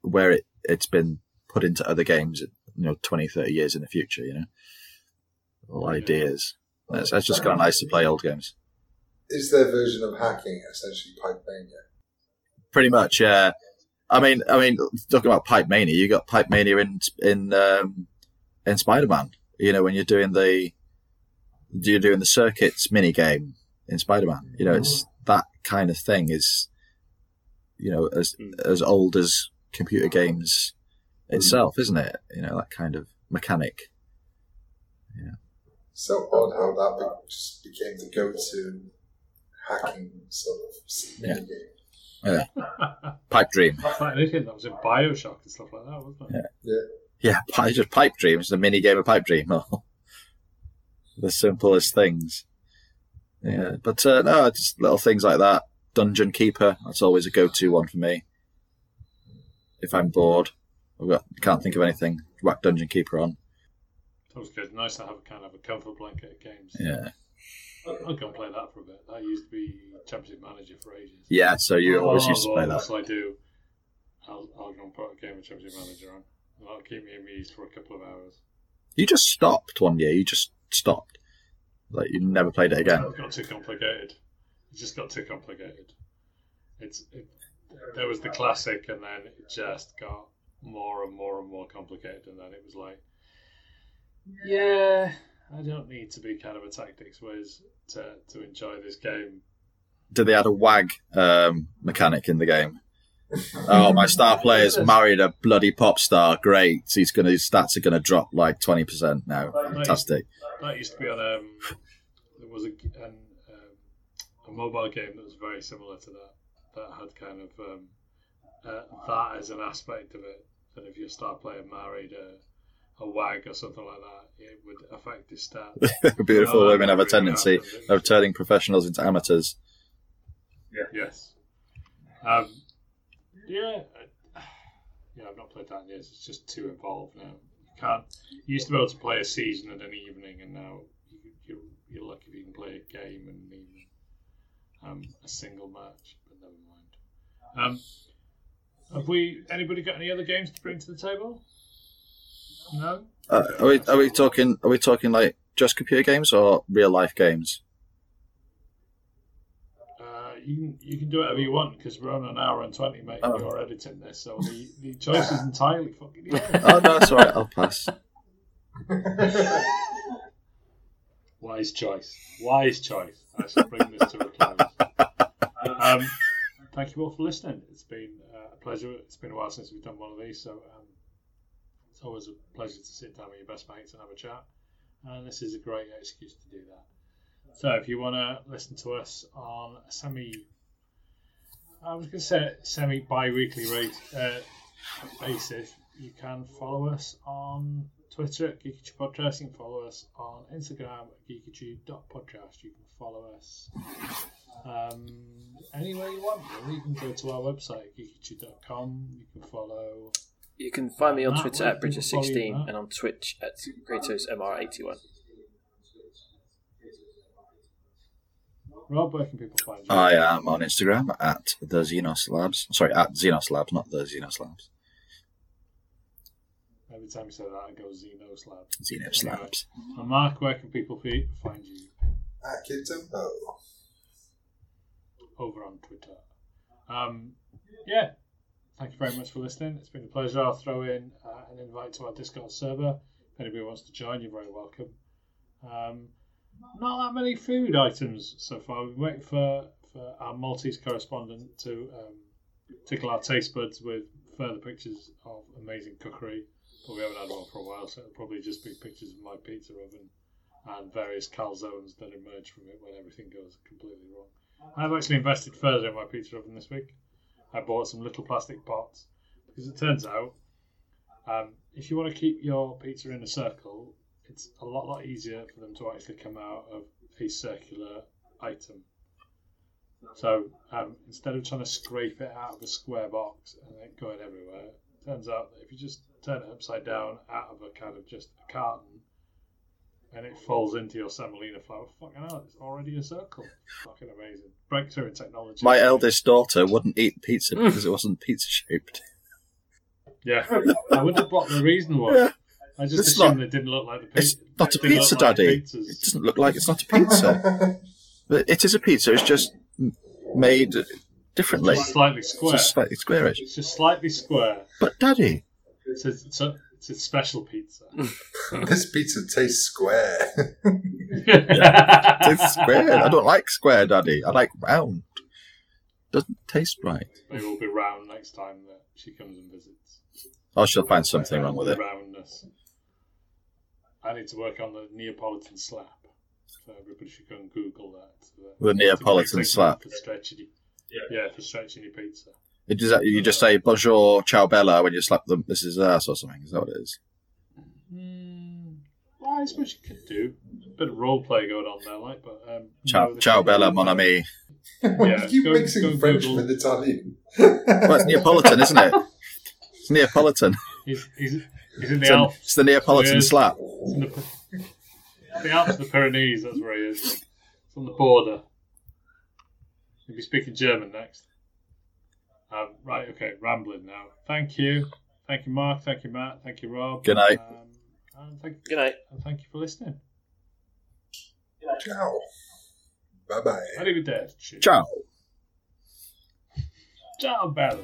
where it it's been put into other games, you know, 20, 30 years in the future. You know, all ideas. That's, it's just kind of nice to play old games is their version of hacking essentially Pipe Mania? Pretty much, yeah. I mean, I mean, talking about Pipe Mania, you got Pipe Mania in in um, in Spider Man. You know, when you're doing the you're doing the circuits mini game in Spider Man. You know, it's that kind of thing is you know as hmm. as old as computer games itself, isn't it? You know, that kind of mechanic. Yeah. So odd how that just became the go-to hacking sort of yeah. game. Yeah. Pipe Dream. That's like anything that was in Bioshock and stuff like that, wasn't it? Yeah. Yeah, yeah just Pipe Dream. It's a mini game of Pipe Dream. the simplest things. Yeah, but uh, no, just little things like that. Dungeon Keeper, that's always a go to one for me. If I'm bored, I've got, can't think of anything, whack Dungeon Keeper on. It's always good. Nice to have a kind of a comfort blanket of games. Yeah. I'll go and play that for a bit. I used to be Championship Manager for ages. Yeah, so you oh, always used to play that. I do. I'll, I'll go and put a game of Championship Manager on. That'll keep me amused for a couple of hours. You just stopped one year. You just stopped. Like you never played it again. It got too complicated. It just got too complicated. It's it, there was the classic, and then it just got more and more and more complicated, and then it was like, yeah, I don't need to be kind of a tactics whiz to, to enjoy this game. Did they add a wag um, mechanic in the game? oh, my star player's married a bloody pop star. Great. He's gonna his stats are gonna drop like twenty percent now. Fantastic. That used to be on um, there was a, an, um, a mobile game that was very similar to that. That had kind of um, uh, that as an aspect of it. That if your star player married a a wag or something like that, it would affect his stats. Beautiful women have a tendency of turning professionals into amateurs. Yeah. Yes. Um, yeah. Yeah, I've not played that in years. It's just too involved now. You can't. You used to be able to play a season and an evening, and now you, you, you're lucky if you can play a game and even um, a single match. But never mind. Um, have we? Anybody got any other games to bring to the table? No. Uh, are we are we talking are we talking like just computer games or real life games? Uh, you can you can do whatever you want because we're on an hour and twenty, mate. Oh. You're editing this, so the, the choice is entirely fucking yours. oh no, that's alright. I'll pass. Wise choice. Wise choice. I shall bring this to a close. Um, thank you all for listening. It's been uh, a pleasure. It's been a while since we've done one of these, so um, always a pleasure to sit down with your best mates and have a chat. And this is a great excuse to do that. So if you want to listen to us on a semi, I was going to say semi bi-weekly rate, uh, basis, you can follow us on Twitter at Geeky Podcast. You can follow us on Instagram at geekytube.podcast. You can follow us um, anywhere you want. Really. You can go to our website, geekytube.com. You can follow you can find me on Twitter at Bridget16 and on Twitch at KratosMR81. Rob, where can people find you? I am on Instagram at the Xenos Labs. Sorry, at Xenos Labs, not the Xenos Labs. Every time you say that, I go Xeno Slab. Xeno slabs. And Mark, where can people find you? At Kid Tempo. over on Twitter. Um, yeah, thank you very much for listening. It's been a pleasure. I'll throw in uh, an invite to our Discord server. If anybody wants to join, you're very welcome. Um, not that many food items so far. We're waiting for, for our Maltese correspondent to um, tickle our taste buds with further pictures of amazing cookery. But we haven't had one for a while, so it'll probably just be pictures of my pizza oven and various calzones that emerge from it when everything goes completely wrong. I've actually invested further in my pizza oven this week. I bought some little plastic pots because it turns out um, if you want to keep your pizza in a circle, it's a lot lot easier for them to actually come out of a circular item. So um, instead of trying to scrape it out of a square box and it going everywhere, it turns out that if you just turn it upside down out of a kind of just a carton and it falls into your semolina flour. Fucking hell, it's already a circle. Fucking amazing. Breakthrough in technology. My eldest daughter wouldn't eat pizza because it wasn't pizza shaped. Yeah. I wondered what the reason was. Yeah. I just It's assumed not- it didn't look like the pizza. It's not a pizza, Daddy. pizzas. It doesn't look like it's not a pizza. But it is a pizza. It's just made differently. It's slightly It's square. just slightly squarish. It's just slightly square. But Daddy, It's a, it's a, it's a special pizza. this pizza tastes square. it's square. I don't like square, Daddy. I like round. Doesn't taste right. Maybe we'll be round next time that she comes and visits. Oh, she'll find something wrong with it. Roundness. I need to work on the Neapolitan slap. So everybody should go and Google that. So that- The Neapolitan it's slap. For stretching, yeah, for stretching your pizza. It does that, you just say bonjour, ciao bella when you slap them. This is us or something. Is that what it is? Mm, well, I suppose you could do a bit of role play going on there, like, but um, Ciao, no, ciao bella, mon ami. Yeah, you keep go- mixing go French Google. with Italian. Well, it's Neapolitan, isn't it? It's Neapolitan. He's, he's, he's in the It's, an- Alps. it's the Neapolitan Yeah. slap. It's in the, the Alps, the Pyrenees. That's where he is. It's on the border. He'll be speaking German next. Um, right, okay, rambling now. Thank you, thank you, Mark. Thank you, Matt. Thank you, Rob. Good night. Um, and thank, Good night. and thank you for listening. Ciao. Bye bye. Arrivederci. Ciao. Ciao, bello.